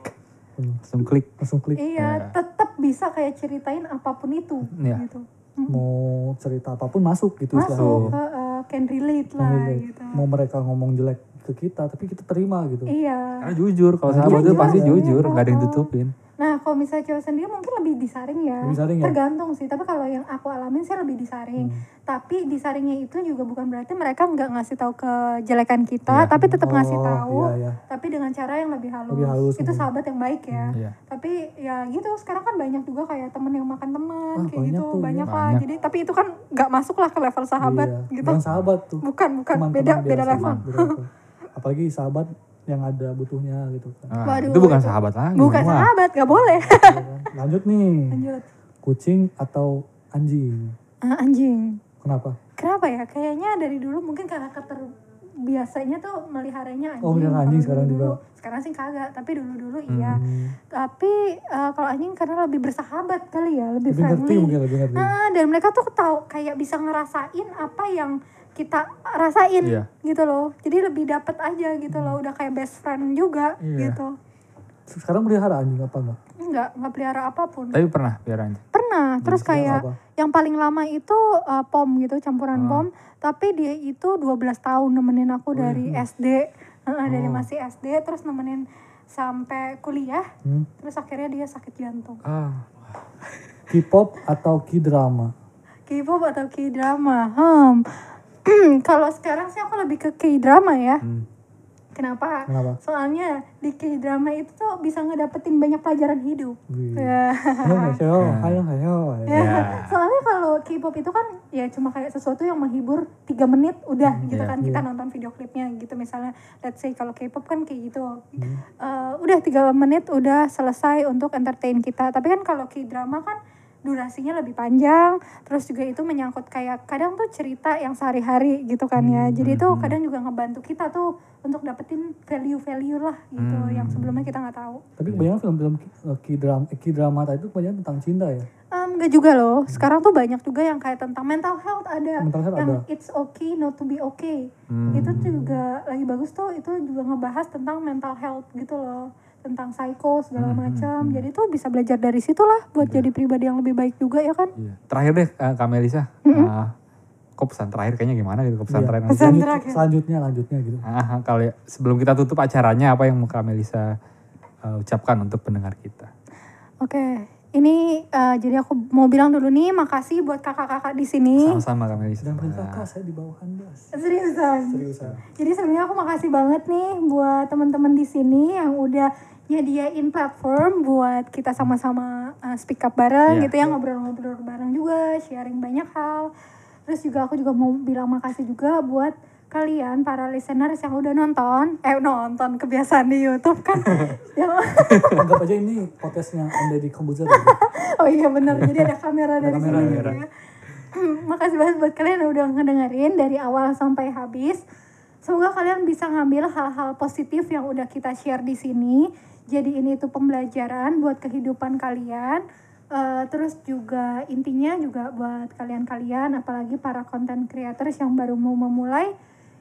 Hmm. langsung klik. Langsung klik. Iya, tetap bisa kayak ceritain apa pun itu Iya. gitu. Mau cerita apa pun masuk gitu istilahnya. Masuk, heeh, can relate lah Relate. gitu. Mau mereka ngomong jelek ke kita tapi kita terima gitu. Iya. Karena jujur, kalau Nah, sahabat itu jujur, pasti ya. jujur, nggak ada yang tutupin. Kalau misalnya cewek sendiri mungkin lebih disaring ya. Lebih disaring ya? Tergantung sih. Tapi kalau yang aku alamin sih lebih disaring. Hmm. Tapi disaringnya itu juga bukan berarti mereka nggak ngasih tahu kejelekan kita, Iya. tapi tetap ngasih Oh, tahu. Iya, iya. Tapi dengan cara yang lebih halus. Lebih halus, itu hmm. sahabat yang baik ya. Iya. Tapi ya gitu. Sekarang kan banyak juga kayak temen yang makan teman Ah, kayak banyak gitu. tuh, iya. banyak lah. Banyak. Jadi tapi itu kan nggak masuk lah ke level sahabat Iya. gitu. Bukan sahabat tuh. Bukan, bukan. Teman-teman beda beda. Beda level. *laughs* Apalagi sahabat yang ada butuhnya gitu kan. Nah, Waduh, itu bukan itu- sahabat lagi. Bukan Wah. sahabat, nggak boleh. Iya kan? Lanjut nih. Lanjut. Kucing atau anjing? Ah, anjing. Kenapa? Kenapa ya? Kayaknya dari dulu mungkin karena keter biasanya tuh meliharanya anjing. Oh, melihara anjing sekarang dulu-dulu- juga. Sekarang sih kagak, tapi dulu-dulu iya. Hmm. Tapi eh, kalau anjing karena lebih bersahabat kali ya, lebih, Lebih ngerti friendly. mungkin lebih ngerti. Nah, dan mereka tuh tahu kayak bisa ngerasain apa yang kita rasain Iya. gitu loh. Jadi lebih dapet aja gitu loh, udah kayak best friend juga Iya. gitu. Sekarang pelihara anjing apa enggak? Enggak, enggak pelihara apa pun. Tapi pernah biar anjing. Pernah, terus kayak apa? yang paling lama itu uh, pom gitu, campuran Ah. pom. Tapi dia itu 12 tahun nemenin aku Oh, dari iya. SD. Heeh, dari Oh. masih SD terus nemenin sampai kuliah. Hmm? Terus akhirnya dia sakit jantung. Ah, K-pop atau K-drama? K-pop atau K-drama? Hmm. *clears throat* Kalau sekarang sih aku lebih ke K-drama ya. hmm. Kenapa? Kenapa? Soalnya di K-drama itu tuh bisa ngedapetin banyak pelajaran hidup. Ya. Ya, Ya. soalnya kalau K-pop itu kan ya cuma kayak sesuatu yang menghibur tiga menit udah gitu iya. kan kita Iya. nonton video klipnya gitu misalnya let's say kalau K-pop kan kayak gitu Hmm. Eh, udah tiga menit udah selesai untuk entertain kita tapi kan kalau K-drama kan durasinya lebih panjang terus juga itu menyangkut kayak kadang tuh cerita yang sehari-hari gitu kan ya jadi itu Hmm. kadang juga ngebantu kita tuh untuk dapetin value-value lah gitu Hmm. yang sebelumnya kita nggak tahu Tapi kebanyakan film-film K- K-drama, K-drama itu kebanyakan tentang cinta ya. Em, Enggak juga loh. Sekarang tuh banyak juga yang kayak tentang mental health ada. Mental health yang ada. it's okay not to be okay. Hmm. Itu tuh juga lagi bagus tuh. Itu juga ngebahas tentang mental health gitu loh. Tentang psycho segala Hmm, macam. hmm, Jadi tuh bisa belajar dari situ lah buat jadi pribadi yang lebih baik juga ya kan. Iya. Terakhir deh eh, Kak Melisa. Ah, kok pesan terakhir kayaknya gimana gitu pesan Iya. terakhir. Pesan terakhir. Selanjutnya, lanjutnya gitu. Ah, kalau ya- sebelum kita tutup acaranya apa yang mau Kak Melisa eh, ucapkan untuk pendengar kita? Oke. Ini eh, jadi aku mau bilang dulu nih makasih buat kakak-kakak di sini. Sama-sama Kak Melisa. Dan perintah kakak saya di bawah anda. Seriusan. Seriusan. Jadi sebenarnya aku makasih banget nih buat teman-teman di sini yang udah nyediain platform buat kita sama-sama uh, speak up bareng Iya. gitu ya ngobrol-ngobrol bareng juga, sharing banyak hal. Terus juga aku juga mau bilang makasih juga buat kalian para listeners yang udah nonton, eh nonton kebiasaan di YouTube kan. *laughs* yang, Anggap aja ini podcastnya anda di komputer. Oh iya benar, jadi ada kamera dari kamera, sini kamera. gitu ya. *clears throat* Makasih banget buat kalian yang udah ngedengerin dari awal sampai habis. Semoga kalian bisa ngambil hal-hal positif yang udah kita share di sini. Jadi ini tuh pembelajaran buat kehidupan kalian. Eh, terus juga intinya juga buat kalian-kalian, apalagi para content creators yang baru mau memulai,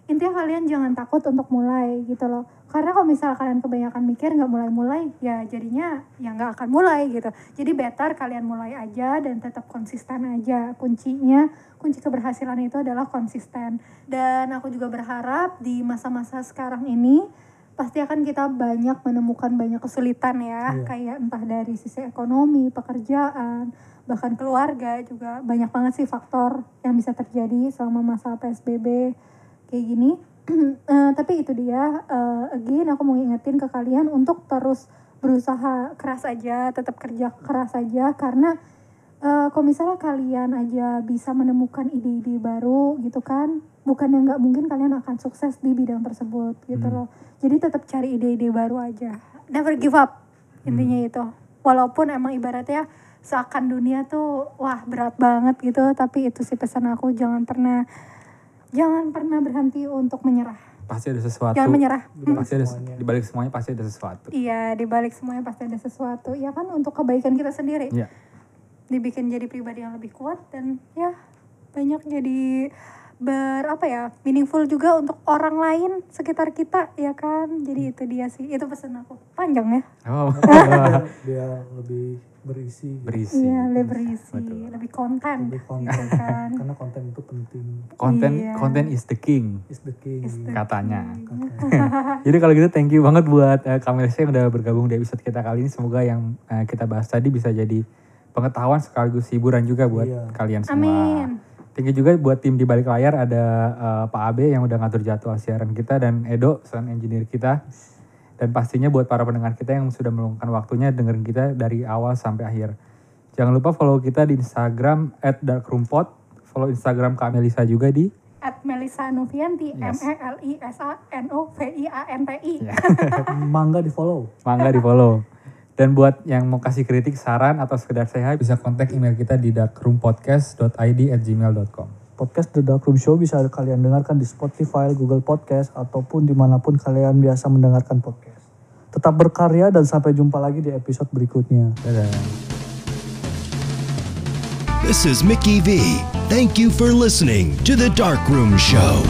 intinya kalian jangan takut untuk mulai gitu loh. Karena kalau misalnya kalian kebanyakan mikir nggak mulai-mulai ya jadinya ya nggak akan mulai gitu. Jadi better kalian mulai aja dan tetap konsisten aja. Kuncinya kunci keberhasilan itu adalah konsisten. Dan aku juga berharap di masa-masa sekarang ini pasti akan kita banyak menemukan banyak kesulitan ya. Iya. kayak entah dari sisi ekonomi pekerjaan bahkan keluarga juga. Banyak banget sih faktor yang bisa terjadi selama masa PSBB kayak gini. *clears throat* Eh, tapi itu dia, eh, again aku mau ingetin ke kalian untuk terus berusaha keras aja, tetap kerja keras aja karena eh, kalau misalnya kalian aja bisa menemukan ide-ide baru gitu kan, bukan yang nggak mungkin kalian akan sukses di bidang tersebut gitu loh. Jadi tetap cari ide-ide baru aja, never give up intinya itu. Walaupun emang ibaratnya seakan dunia tuh wah berat banget gitu, tapi itu sih pesan aku jangan pernah jangan pernah berhenti untuk menyerah. Pasti ada sesuatu. Jangan menyerah. Pasti ada di balik semuanya pasti ada sesuatu. Iya, di balik semuanya pasti ada sesuatu. Ya kan untuk kebaikan kita sendiri. Iya. Dibikin jadi pribadi yang lebih kuat dan ya banyak jadi ber apa ya meaningful juga untuk orang lain sekitar kita ya kan jadi itu dia sih itu pesan aku panjang ya Oh, biar lebih berisi gitu. berisi. iya lebih berisi lebih konten lebih gitu konten kan karena konten itu penting Konten Iya. konten is the king is the king Is the katanya. *laughs* Jadi kalau gitu thank you banget buat uh, Kamelisa yang udah bergabung di episode kita kali ini. Semoga yang eh, kita bahas tadi bisa jadi pengetahuan sekaligus hiburan juga buat Iya. kalian semua. amin Thank you juga buat tim di balik layar ada eh, Pak Abe yang udah ngatur jadwal siaran kita dan Edo sound engineer kita. Dan pastinya buat para pendengar kita yang sudah meluangkan waktunya dengerin kita dari awal sampai akhir. Jangan lupa follow kita di Instagram @darkroompod, follow Instagram Kak Melisa juga di at Melisa Novianti M Yes. E L I S A N O V I A N T I *laughs* mangga di follow Mangga di follow. Dan buat yang mau kasih kritik, saran, atau sekedar say hi, bisa kontak email kita di darkroompodcast.id at gmail.com. Podcast The Dark Room Show bisa kalian dengarkan di Spotify, Google Podcast, ataupun di mana pun kalian biasa mendengarkan podcast. Tetap berkarya dan sampai jumpa lagi di episode berikutnya. Dadah. This is Mickey V. Thank you for listening to The Dark Room Show.